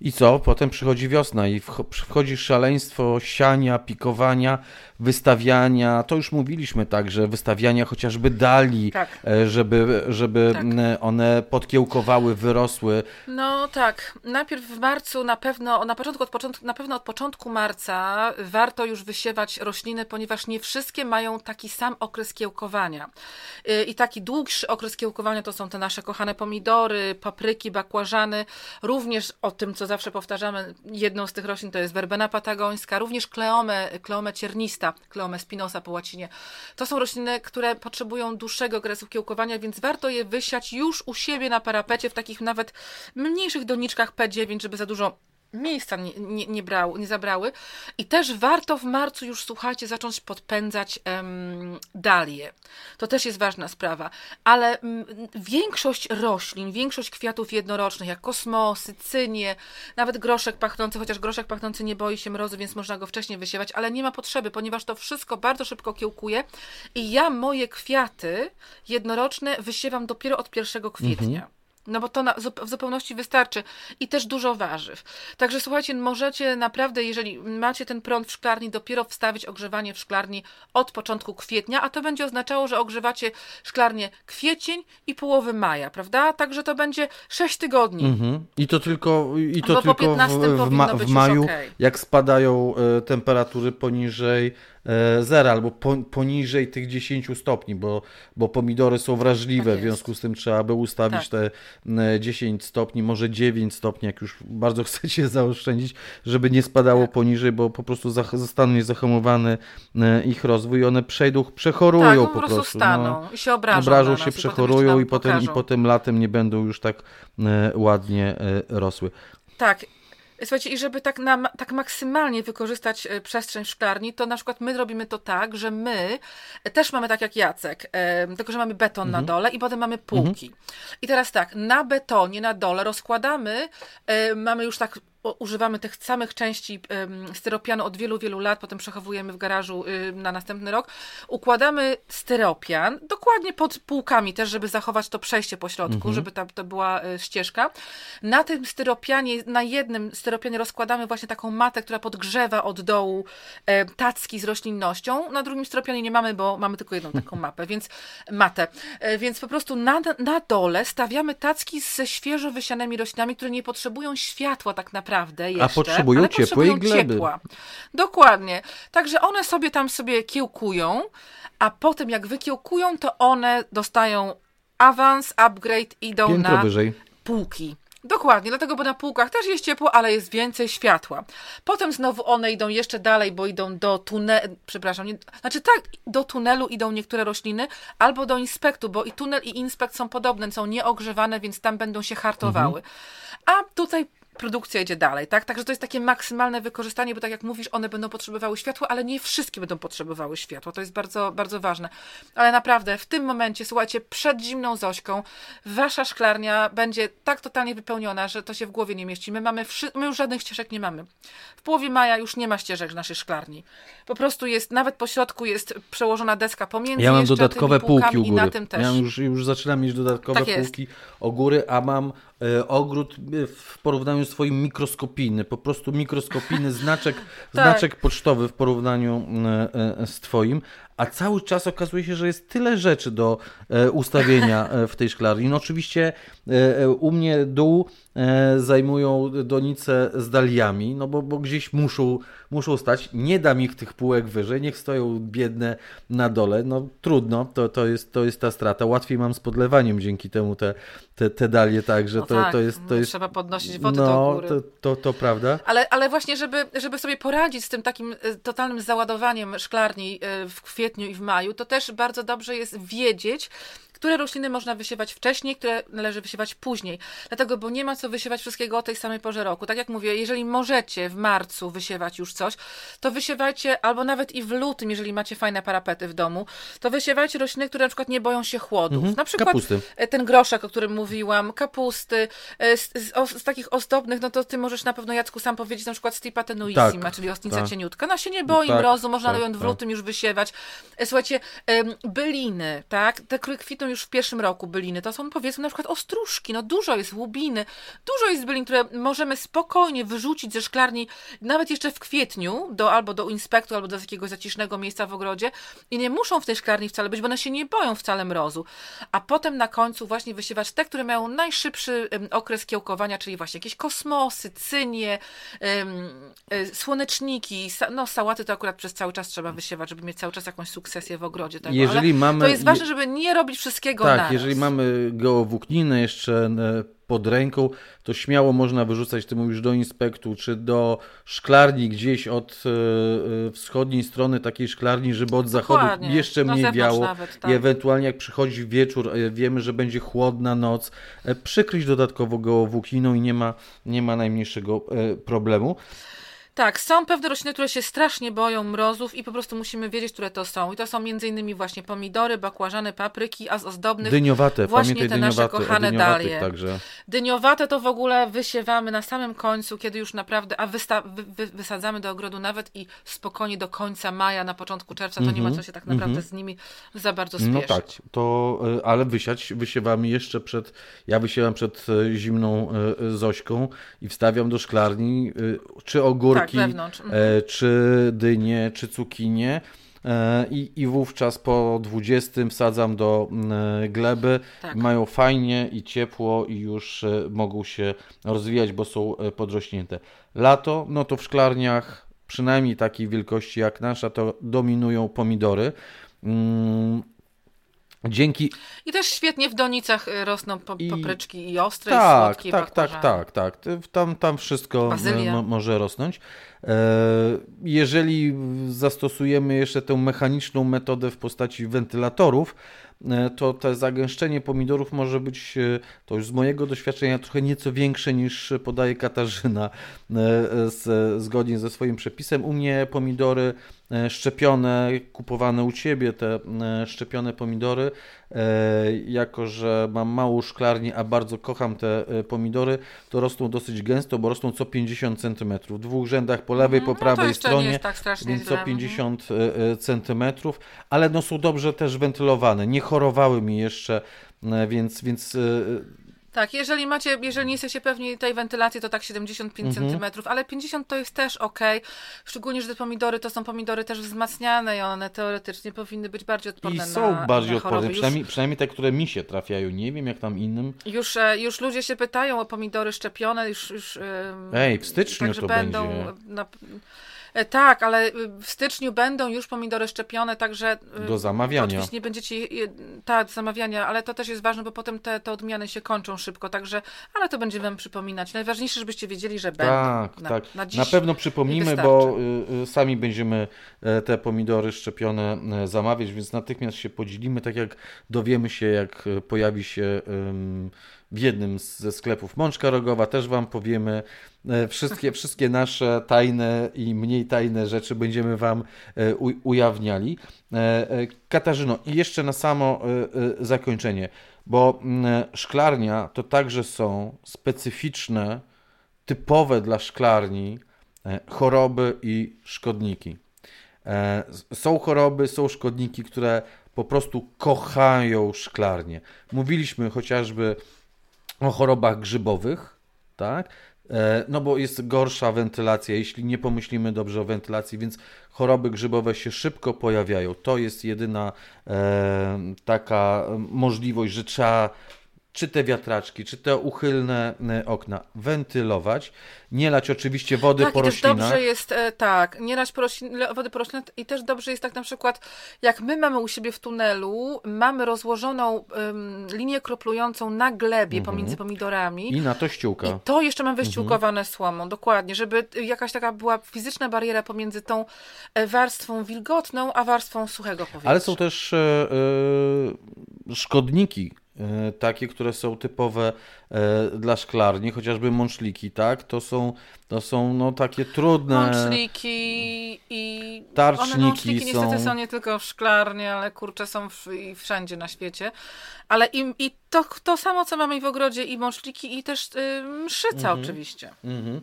I co? Potem przychodzi wiosna i wchodzi wchodzi szaleństwo siania, pikowania, wystawiania. To już mówiliśmy tak, że wystawiania chociażby dali, tak. E, żeby, żeby tak. one podkiełkowały, wyrosły. No tak. Najpierw w marcu na pewno, na początku, od początku, na pewno od początku marca warto już wysiewać rośliny, ponieważ nie wszystkie mają taki sam okres kiełkowania. E, I taki dłuższy okres kiełkowania to są te nasze kochane pomidory, papryki, bakłażany. Również o tym, co zawsze powtarzamy, jedną z tych roślin to jest werbena verbena patagońska, również kleomę, kleomę ciernista, kleomę spinosa po łacinie. To są rośliny, które potrzebują dłuższego okresu kiełkowania, więc warto je wysiać już u siebie na parapecie, w takich nawet mniejszych doniczkach P9, żeby za dużo miejsca nie, nie, nie, brał, nie zabrały. I też warto w marcu już, słuchajcie, zacząć podpędzać um. To też jest ważna sprawa. Ale m, większość roślin, większość kwiatów jednorocznych, jak kosmosy, cynie, nawet groszek pachnący, chociaż groszek pachnący nie boi się mrozu, więc można go wcześniej wysiewać, ale nie ma potrzeby, ponieważ to wszystko bardzo szybko kiełkuje i ja moje kwiaty jednoroczne wysiewam dopiero od 1 kwietnia. Mhm. No bo to na, w zupełności wystarczy. I też dużo warzyw. Także słuchajcie, możecie naprawdę, jeżeli macie ten prąd w szklarni, dopiero wstawić ogrzewanie w szklarni od początku kwietnia, a to będzie oznaczało, że ogrzewacie szklarnię kwiecień i połowy maja, prawda? Także to będzie 6 tygodni. Mhm. I to tylko, i to tylko w, w, ma, w maju, okay. jak spadają e, temperatury poniżej zera albo po, poniżej tych 10 stopni, bo, bo pomidory są wrażliwe, tak w związku z tym trzeba by ustawić tak. te 10 stopni, może 9 stopni, jak już bardzo chcecie zaoszczędzić, żeby nie spadało tak. poniżej, bo po prostu zostaną niezahamowany e, ich rozwój i one przejdą, przechorują tak, no, po, po prostu. No. staną no, i się obrażą. Obrażą się, przechorują i potem, i potem latem nie będą już tak e, ładnie rosły. Tak, Słuchajcie, i żeby tak, na, tak maksymalnie wykorzystać e, przestrzeń w szklarni, to na przykład my robimy to tak, że my też mamy tak jak Jacek, e, tylko że mamy beton mhm. na dole i potem mamy półki. Mhm. I teraz tak, na betonie na dole rozkładamy, e, mamy już tak używamy tych samych części styropianu od wielu, wielu lat, potem przechowujemy w garażu na następny rok. Układamy styropian, dokładnie pod półkami też, żeby zachować to przejście po środku, mhm. żeby ta, to była y, ścieżka. Na tym styropianie, na jednym styropianie rozkładamy właśnie taką matę, która podgrzewa od dołu e, tacki z roślinnością. Na drugim styropianie nie mamy, bo mamy tylko jedną taką mapę, więc matę. E, więc po prostu na, na dole stawiamy tacki ze świeżo wysianymi roślinami, które nie potrzebują światła tak naprawdę naprawdę jeszcze. A potrzebują ale ciepłej potrzebują gleby. Ciepła. Dokładnie. Także one sobie tam sobie kiełkują, a potem jak wykiełkują, to one dostają awans, upgrade, idą Piętro na wyżej. półki. Dokładnie, dlatego, bo na półkach też jest ciepło, ale jest więcej światła. Potem znowu one idą jeszcze dalej, bo idą do tunelu, przepraszam, nie, znaczy tak, do tunelu idą niektóre rośliny, albo do inspektu, bo i tunel i inspekt są podobne, są nieogrzewane, więc tam będą się hartowały. Mhm. A tutaj produkcja idzie dalej, tak? Także to jest takie maksymalne wykorzystanie, bo tak jak mówisz, one będą potrzebowały światła, ale nie wszystkie będą potrzebowały światła. To jest bardzo, bardzo ważne. Ale naprawdę w tym momencie, słuchajcie, przed zimną Zośką wasza szklarnia będzie tak totalnie wypełniona, że to się w głowie nie mieści. My mamy, my już żadnych ścieżek nie mamy. W połowie maja już nie ma ścieżek w naszej szklarni. Po prostu jest, nawet po środku jest przełożona deska pomiędzy Ja mam dodatkowe półki u góry. I na tym też. Ja już, już zaczynam mieć dodatkowe tak półki o góry, a mam ogród e, w porównaniu swoim mikroskopijny, po prostu mikroskopijny znaczek, tak. znaczek pocztowy w porównaniu e, z twoim, a cały czas okazuje się, że jest tyle rzeczy do ustawienia w tej szklarni. No oczywiście u mnie dół zajmują donice z daliami, no bo, bo gdzieś muszą, muszą stać. Nie dam ich tych półek wyżej, niech stoją biedne na dole. No trudno, to, to, jest, to jest ta strata. Łatwiej mam z podlewaniem dzięki temu te, te, te dalie, także no to, tak, to jest... To jest trzeba podnosić wodę no, do góry. To, to, to prawda. Ale, ale właśnie, żeby, żeby sobie poradzić z tym takim e, totalnym załadowaniem szklarni e, w kwietniu i w maju, to też bardzo dobrze jest wiedzieć, które rośliny można wysiewać wcześniej, które należy wysiewać później. Dlatego, bo nie ma co wysiewać wszystkiego o tej samej porze roku. Tak jak mówię, jeżeli możecie w marcu wysiewać już coś, to wysiewajcie albo nawet i w lutym, jeżeli macie fajne parapety w domu, to wysiewajcie rośliny, które na przykład nie boją się chłodów. Mhm. Na przykład Kapusty. e, ten groszek, o którym mówiłam, kapusty, e, z, z, z takich ozdobnych, no to ty możesz na pewno Jacku sam powiedzieć, na przykład Stipa tenuissima, Tak, czyli ostnica tak. cieniutka. Ona się nie boi tak, mrozu, można tak, ją w tak. lutym już wysiewać. E, Słuchajcie, byliny, tak? Te, które kwitną już w pierwszym roku byliny, to są powiedzmy na przykład ostróżki, no dużo jest łubiny, dużo jest bylin, które możemy spokojnie wyrzucić ze szklarni, nawet jeszcze w kwietniu, do, albo do inspektu, albo do jakiegoś zacisznego miejsca w ogrodzie i nie muszą w tej szklarni wcale być, bo one się nie boją wcale mrozu. A potem na końcu właśnie wysiewać te, które mają najszybszy okres kiełkowania, czyli właśnie jakieś kosmosy, cynie, e, słoneczniki, no sałaty to akurat przez cały czas trzeba wysiewać, żeby mieć cały czas jakąś sukcesję w ogrodzie. Tego. Jeżeli Ale mamy- To jest ważne, żeby nie robić wszystkiego Tak, naraz. jeżeli mamy geowłókniny jeszcze e, pod ręką, to śmiało można wyrzucać, ty mówisz, do inspektu, czy do szklarni gdzieś od e, e, wschodniej strony takiej szklarni, żeby od zachodu Dokładnie. jeszcze Na mniej wiało nawet, tak. i ewentualnie jak przychodzi wieczór, wiemy, że będzie chłodna noc, przykryć dodatkowo geowłókniną i nie ma, nie ma najmniejszego problemu. Tak, są pewne rośliny, które się strasznie boją mrozów i po prostu musimy wiedzieć, które to są. I to są innymi właśnie pomidory, bakłażany, papryki, a z ozdobnych Dyniowate, właśnie pamiętaj te nasze dyniowate, o kochane dalie. także. Dyniowate to w ogóle wysiewamy na samym końcu, kiedy już naprawdę, a wysta, wy, wy, wysadzamy do ogrodu nawet i spokojnie do końca maja, na początku czerwca, to nie ma co się tak naprawdę z nimi za bardzo spieszyć. Mhm, No tak, to, e, ale wysiać wysiewamy jeszcze przed, ja wysiewam przed e, zimną e, Zośką i wstawiam do szklarni czy ogórki, Tak, wewnątrz, mhm. e, czy dynie, czy cukinie. e, I, I wówczas po 20 wsadzam do mm, e, gleby. Tak. Mają fajnie i ciepło i już mogą się rozwijać, bo są podrośnięte. Lato, no to w szklarniach przynajmniej takiej wielkości jak nasza, to dominują pomidory. Dzięki. I też świetnie w donicach y, rosną papryczki i ostre, i Tak, słodkie, i tak, tak, tak, tak. Ty- Tam, tam wszystko mo- może rosnąć. E, Jeżeli zastosujemy jeszcze tę mechaniczną metodę w postaci wentylatorów, e, to te zagęszczenie pomidorów może być, e, to już z mojego doświadczenia, trochę nieco większe niż podaje Katarzyna, z, zgodnie ze swoim przepisem. U mnie pomidory szczepione, kupowane u Ciebie, te e, szczepione pomidory, e, jako że mam małą szklarnię, a bardzo kocham te e, pomidory, to rosną dosyć gęsto, bo rosną co 50 cm. W dwóch rzędach po lewej, po no prawej stronie, jest tak strasznie więc co Mhm. 50 cm, ale no są dobrze też wentylowane. Nie chorowały mi jeszcze, e, więc, więc e, Tak, jeżeli macie, jeżeli nie jesteście pewni tej wentylacji, to tak 75 Mhm. cm, ale 50 to jest też ok. Szczególnie, że te pomidory to są pomidory też wzmacniane i one teoretycznie powinny być bardziej odporne i na są bardziej na odporne, przynajmniej, przynajmniej te, które mi się trafiają. Nie wiem jak tam innym. Już, e, już ludzie się pytają o pomidory szczepione, już... już Ej, w styczniu także to będą będzie. Na, tak, ale y, w styczniu będą już pomidory szczepione, także... y, Do zamawiania. Oczywiście nie będziecie, tak, zamawiania, ale to też jest ważne, bo potem te, te odmiany się kończą szybko, także, ale to będziemy wam przypominać. Najważniejsze, żebyście wiedzieli, że będą. Tak, na, tak. Na, dziś Na pewno przypomnimy, bo y, y, sami będziemy e, te pomidory szczepione e, zamawiać, więc natychmiast się podzielimy, tak jak dowiemy się, jak e, pojawi się ym, w jednym ze sklepów mączka rogowa, też Wam powiemy. E, Wszystkie, wszystkie nasze tajne i mniej tajne rzeczy będziemy Wam e, ujawniali. E, Katarzyno, i jeszcze na samo zakończenie, bo mm, szklarnia to także są specyficzne typowe dla szklarni choroby i szkodniki. Są choroby, są szkodniki, które po prostu kochają szklarnię. Mówiliśmy chociażby o chorobach grzybowych, tak? E, No bo jest gorsza wentylacja, jeśli nie pomyślimy dobrze o wentylacji, więc choroby grzybowe się szybko pojawiają. To jest jedyna e, taka możliwość, że trzeba czy te wiatraczki, czy te uchylne e, okna wentylować, nie lać oczywiście wody tak, po roślinach. dobrze jest, e, tak, nie lać po roślin, wody po roślinach i też dobrze jest tak na przykład, jak my mamy u siebie w tunelu, mamy rozłożoną um, linię kroplującą na glebie pomiędzy pomidorami. I na to ściółka. I to jeszcze mam wyściółkowane słomą, dokładnie, żeby jakaś taka była fizyczna bariera pomiędzy tą e, warstwą wilgotną, a warstwą suchego powietrza. Ale są też e, szkodniki, takie, które są typowe e, dla szklarni, chociażby mączliki, tak? To są, to są no, takie trudne. Mączliki i. Tarczniki one mączliki są- niestety są nie tylko w szklarni, ale kurcze są w, i wszędzie na świecie. Ale i, i to, to samo, co mamy w ogrodzie, i mączliki, i też y, mszyca oczywiście. Mhm.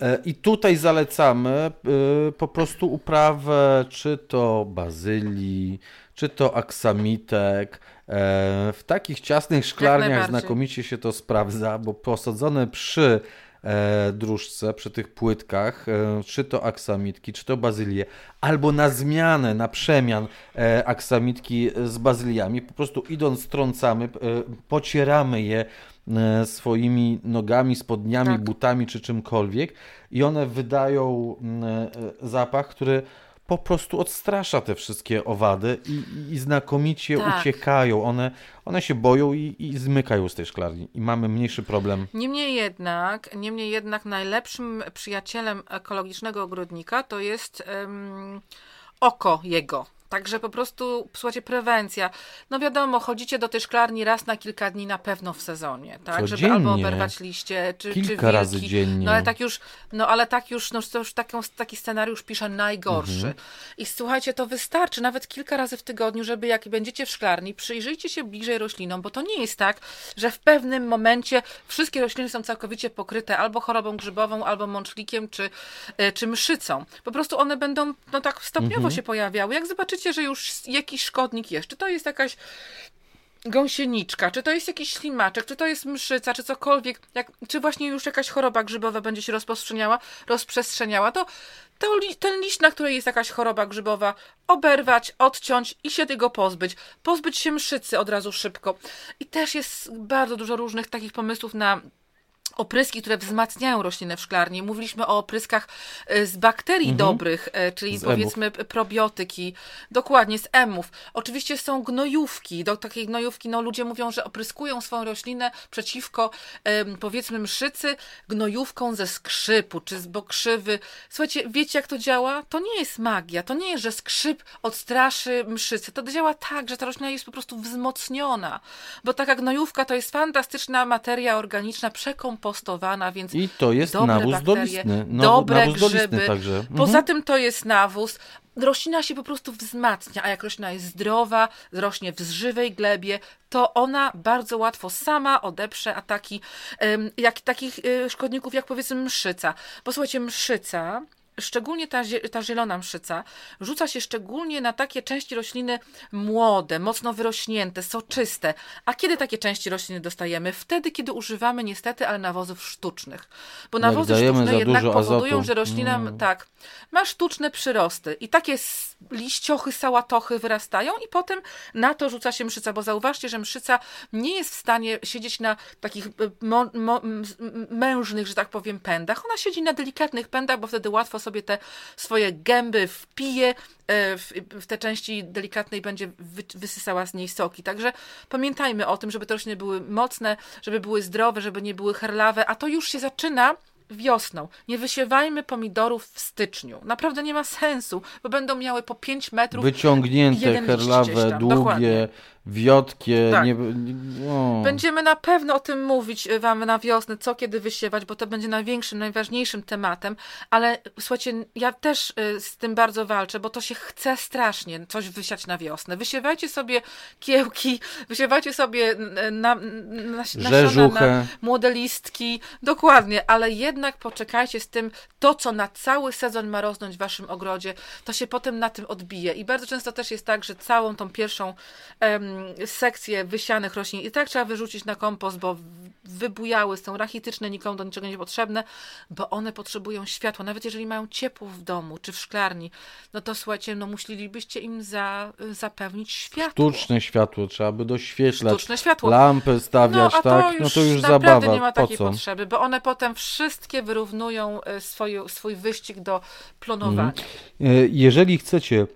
E, I tutaj zalecamy e, po prostu uprawę, czy to bazylii, czy to aksamitek. E, W takich ciasnych szklarniach znakomicie się to sprawdza, bo posadzone przy e, dróżce, przy tych płytkach, e, czy to aksamitki, czy to bazylie, albo na zmianę, na przemian aksamitki z bazyliami, po prostu idąc strącamy, e, pocieramy je swoimi nogami, spodniami, Tak. butami czy czymkolwiek i one wydają mm, zapach, który po prostu odstrasza te wszystkie owady i, i znakomicie Tak. uciekają. One, one się boją i, i zmykają z tej szklarni i mamy mniejszy problem. Niemniej jednak, niemniej jednak najlepszym przyjacielem ekologicznego ogrodnika to jest em, oko jego. Także po prostu, słuchajcie, prewencja. No wiadomo, chodzicie do tej szklarni raz na kilka dni na pewno w sezonie, tak? Żeby Codziennie. albo oberwać liście, czy, czy Kilka wilki. razy dziennie. No ale tak już, no ale tak już, no to już taką, taki scenariusz pisze najgorszy. Mhm. I słuchajcie, to wystarczy nawet kilka razy w tygodniu, żeby jak będziecie w szklarni, przyjrzyjcie się bliżej roślinom, bo to nie jest tak, że w pewnym momencie wszystkie rośliny są całkowicie pokryte albo chorobą grzybową, albo mączlikiem, czy, e, czy mszycą. Po prostu one będą no tak stopniowo Mhm. się pojawiały. Jak zobaczycie, że już jakiś szkodnik jest, czy to jest jakaś gąsieniczka, czy to jest jakiś ślimaczek, czy to jest mszyca, czy cokolwiek, jak, czy właśnie już jakaś choroba grzybowa będzie się rozprzestrzeniała, rozprzestrzeniała, to, to ten liść, na której jest jakaś choroba grzybowa, oberwać, odciąć i się tego pozbyć. Pozbyć się mszycy od razu szybko. I też jest bardzo dużo różnych takich pomysłów na opryski, które wzmacniają rośliny w szklarni. Mówiliśmy o opryskach e, z bakterii dobrych, e, czyli Z emów. powiedzmy p- probiotyki, dokładnie z emów. Oczywiście są gnojówki. Do takiej gnojówki, no ludzie mówią, że opryskują swoją roślinę przeciwko em, powiedzmy mszycy gnojówką ze skrzypu czy z bokrzywy. Słuchajcie, wiecie jak to działa? To nie jest magia. To nie jest, że skrzyp odstraszy mszycę. To działa tak, że ta roślina jest po prostu wzmocniona. Bo taka gnojówka to jest fantastyczna materia organiczna, przekompostowana, więc I to jest dobre nawóz bakterie. Naw- dobre nawóz grzyby. także. Mhm. Poza tym to jest nawóz. Roślina się po prostu wzmacnia, a jak roślina jest zdrowa, rośnie w żywej glebie, to ona bardzo łatwo sama odeprze ataki jak, takich y, szkodników jak powiedzmy mszyca. Bo słuchajcie, mszyca szczególnie ta, ta zielona mszyca, rzuca się szczególnie na takie części rośliny młode, mocno wyrośnięte, soczyste. A kiedy takie części rośliny dostajemy? Wtedy, kiedy używamy niestety, ale nawozów sztucznych. Bo nawozy sztuczne jednak powodują, azotu. że roślina Mm. tak, ma sztuczne przyrosty i takie liściochy, sałatochy wyrastają i potem na to rzuca się mszyca, bo zauważcie, że mszyca nie jest w stanie siedzieć na takich e, mo, mo, mężnych, że tak powiem, pędach. Ona siedzi na delikatnych pędach, bo wtedy łatwo sobie te swoje gęby wpije e, w, w te części delikatnej będzie wy, wysysała z niej soki. Także pamiętajmy o tym, żeby te rośliny były mocne, żeby były zdrowe, żeby nie były herlawe, a to już się zaczyna wiosną. Nie wysiewajmy pomidorów w styczniu. Naprawdę nie ma sensu, bo będą miały po 5 metrów. Wyciągnięte, herlawe, długie, dokładnie. Wiotkie. Tak. Nie, nie, o. Będziemy na pewno o tym mówić y, Wam na wiosnę, co kiedy wysiewać, bo to będzie największym, najważniejszym tematem. Ale słuchajcie, ja też y, z tym bardzo walczę, bo to się chce strasznie coś wysiać na wiosnę. Wysiewajcie sobie kiełki, wysiewajcie sobie n- na, na, nasiona na młode listki, dokładnie, ale jednak poczekajcie z tym, to co na cały sezon ma rosnąć w Waszym ogrodzie, to się potem na tym odbije. I bardzo często też jest tak, że całą tą pierwszą em, sekcje wysianych roślin i tak trzeba wyrzucić na kompost, bo wybujały, są rachityczne, nikomu do niczego nie potrzebne, bo one potrzebują światła. Nawet jeżeli mają ciepło w domu czy w szklarni, no to słuchajcie, no musielibyście im za, zapewnić światło. Sztuczne światło trzeba by doświetlać. Sztuczne światło. Lampy stawiać, no, tak? no to już naprawdę zabawa. nie ma po takiej co? potrzeby, bo one potem wszystkie wyrównują e, swój, swój wyścig do plonowania. E, Jeżeli chcecie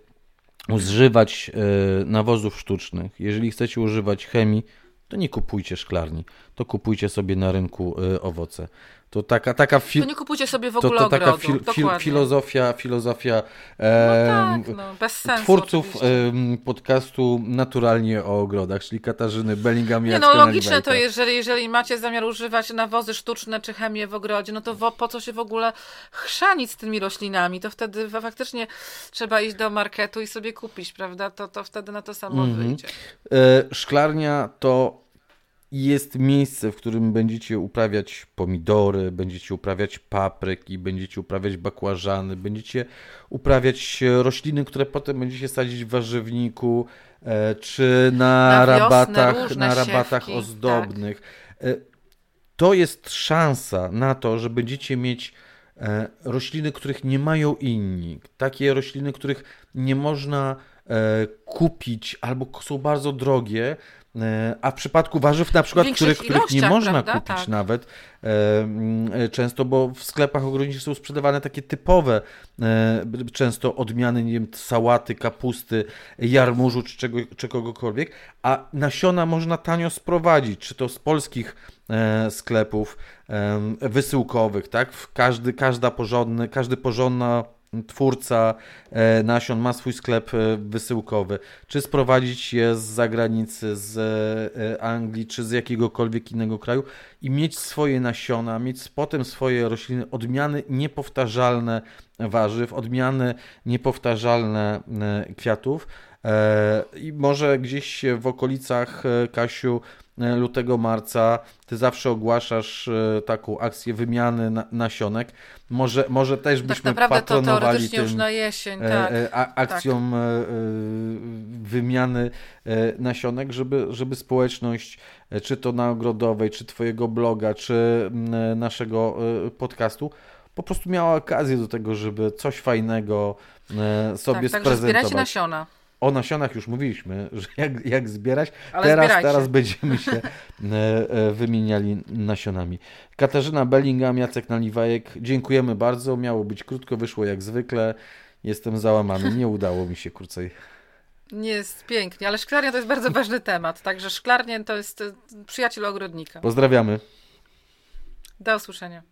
używać e, nawozów sztucznych, jeżeli chcecie używać chemii, to nie kupujcie szklarni, to kupujcie sobie na rynku e, owoce. To taka, taka fi- To nie kupujcie sobie w to, ogóle to taka fil- fil- dokładnie. filozofia, filozofia No em, tak, no, bez sensu twórców em, podcastu Naturalnie o ogrodach, czyli Katarzyny Bellingham i Nie no, logiczne to jeżeli, jeżeli macie zamiar używać nawozy sztuczne czy chemię w ogrodzie, no to wo, po co się w ogóle chrzanić z tymi roślinami? To wtedy fa- faktycznie trzeba iść do marketu i sobie kupić, prawda? To, to wtedy na to samo Mhm. wyjdzie. E, Szklarnia to jest miejsce, w którym będziecie uprawiać pomidory, będziecie uprawiać papryki, będziecie uprawiać bakłażany, będziecie uprawiać rośliny, które potem będziecie sadzić w warzywniku, e, czy na, Na rabatach, na rabatach siewki, ozdobnych. E, To jest szansa na to, że będziecie mieć e, rośliny, których nie mają inni. Takie rośliny, których nie można kupić albo są bardzo drogie. E, A w przypadku warzyw, na przykład, których, których nie można prawda? kupić Tak. nawet e, mm, e, często, bo w sklepach ogrodniczych są sprzedawane takie typowe, e, często odmiany, nie wiem, sałaty, kapusty, jarmużu czy czego, czegokolwiek, a nasiona można tanio sprowadzić, czy to z polskich e, sklepów wysyłkowych, tak? W Każdy, każda porządny, każdy porządna twórca e, nasion ma swój sklep e, wysyłkowy. Czy sprowadzić je z zagranicy, z e, Anglii, czy z jakiegokolwiek innego kraju i mieć swoje nasiona, mieć potem swoje rośliny, odmiany niepowtarzalne warzyw, odmiany niepowtarzalne kwiatów. E, I może gdzieś w okolicach, e, Kasiu, e, lutego, marca, ty zawsze ogłaszasz taką akcję wymiany na, nasionek. Może, może też Tak byśmy naprawdę to patronowali teoretycznie tym już na jesień, tak. a, akcją e, wymiany nasionek, żeby, żeby społeczność, czy to na Ogrodowej, czy twojego bloga, czy naszego podcastu, po prostu miała okazję do tego, żeby coś fajnego e, sobie tak, zbierajcie sprezentować. nasiona. O nasionach już mówiliśmy, że jak, jak zbierać. Ale teraz, zbierajcie. teraz będziemy się e, e, wymieniali nasionami. Katarzyna Bellingham, Jacek Naliwajek, dziękujemy bardzo. Miało być krótko, wyszło jak zwykle. Jestem załamany, nie udało mi się krócej. Nie jest pięknie, ale szklarnia to jest bardzo ważny temat. Także szklarnie to jest e, przyjaciel ogrodnika. Pozdrawiamy. Do usłyszenia.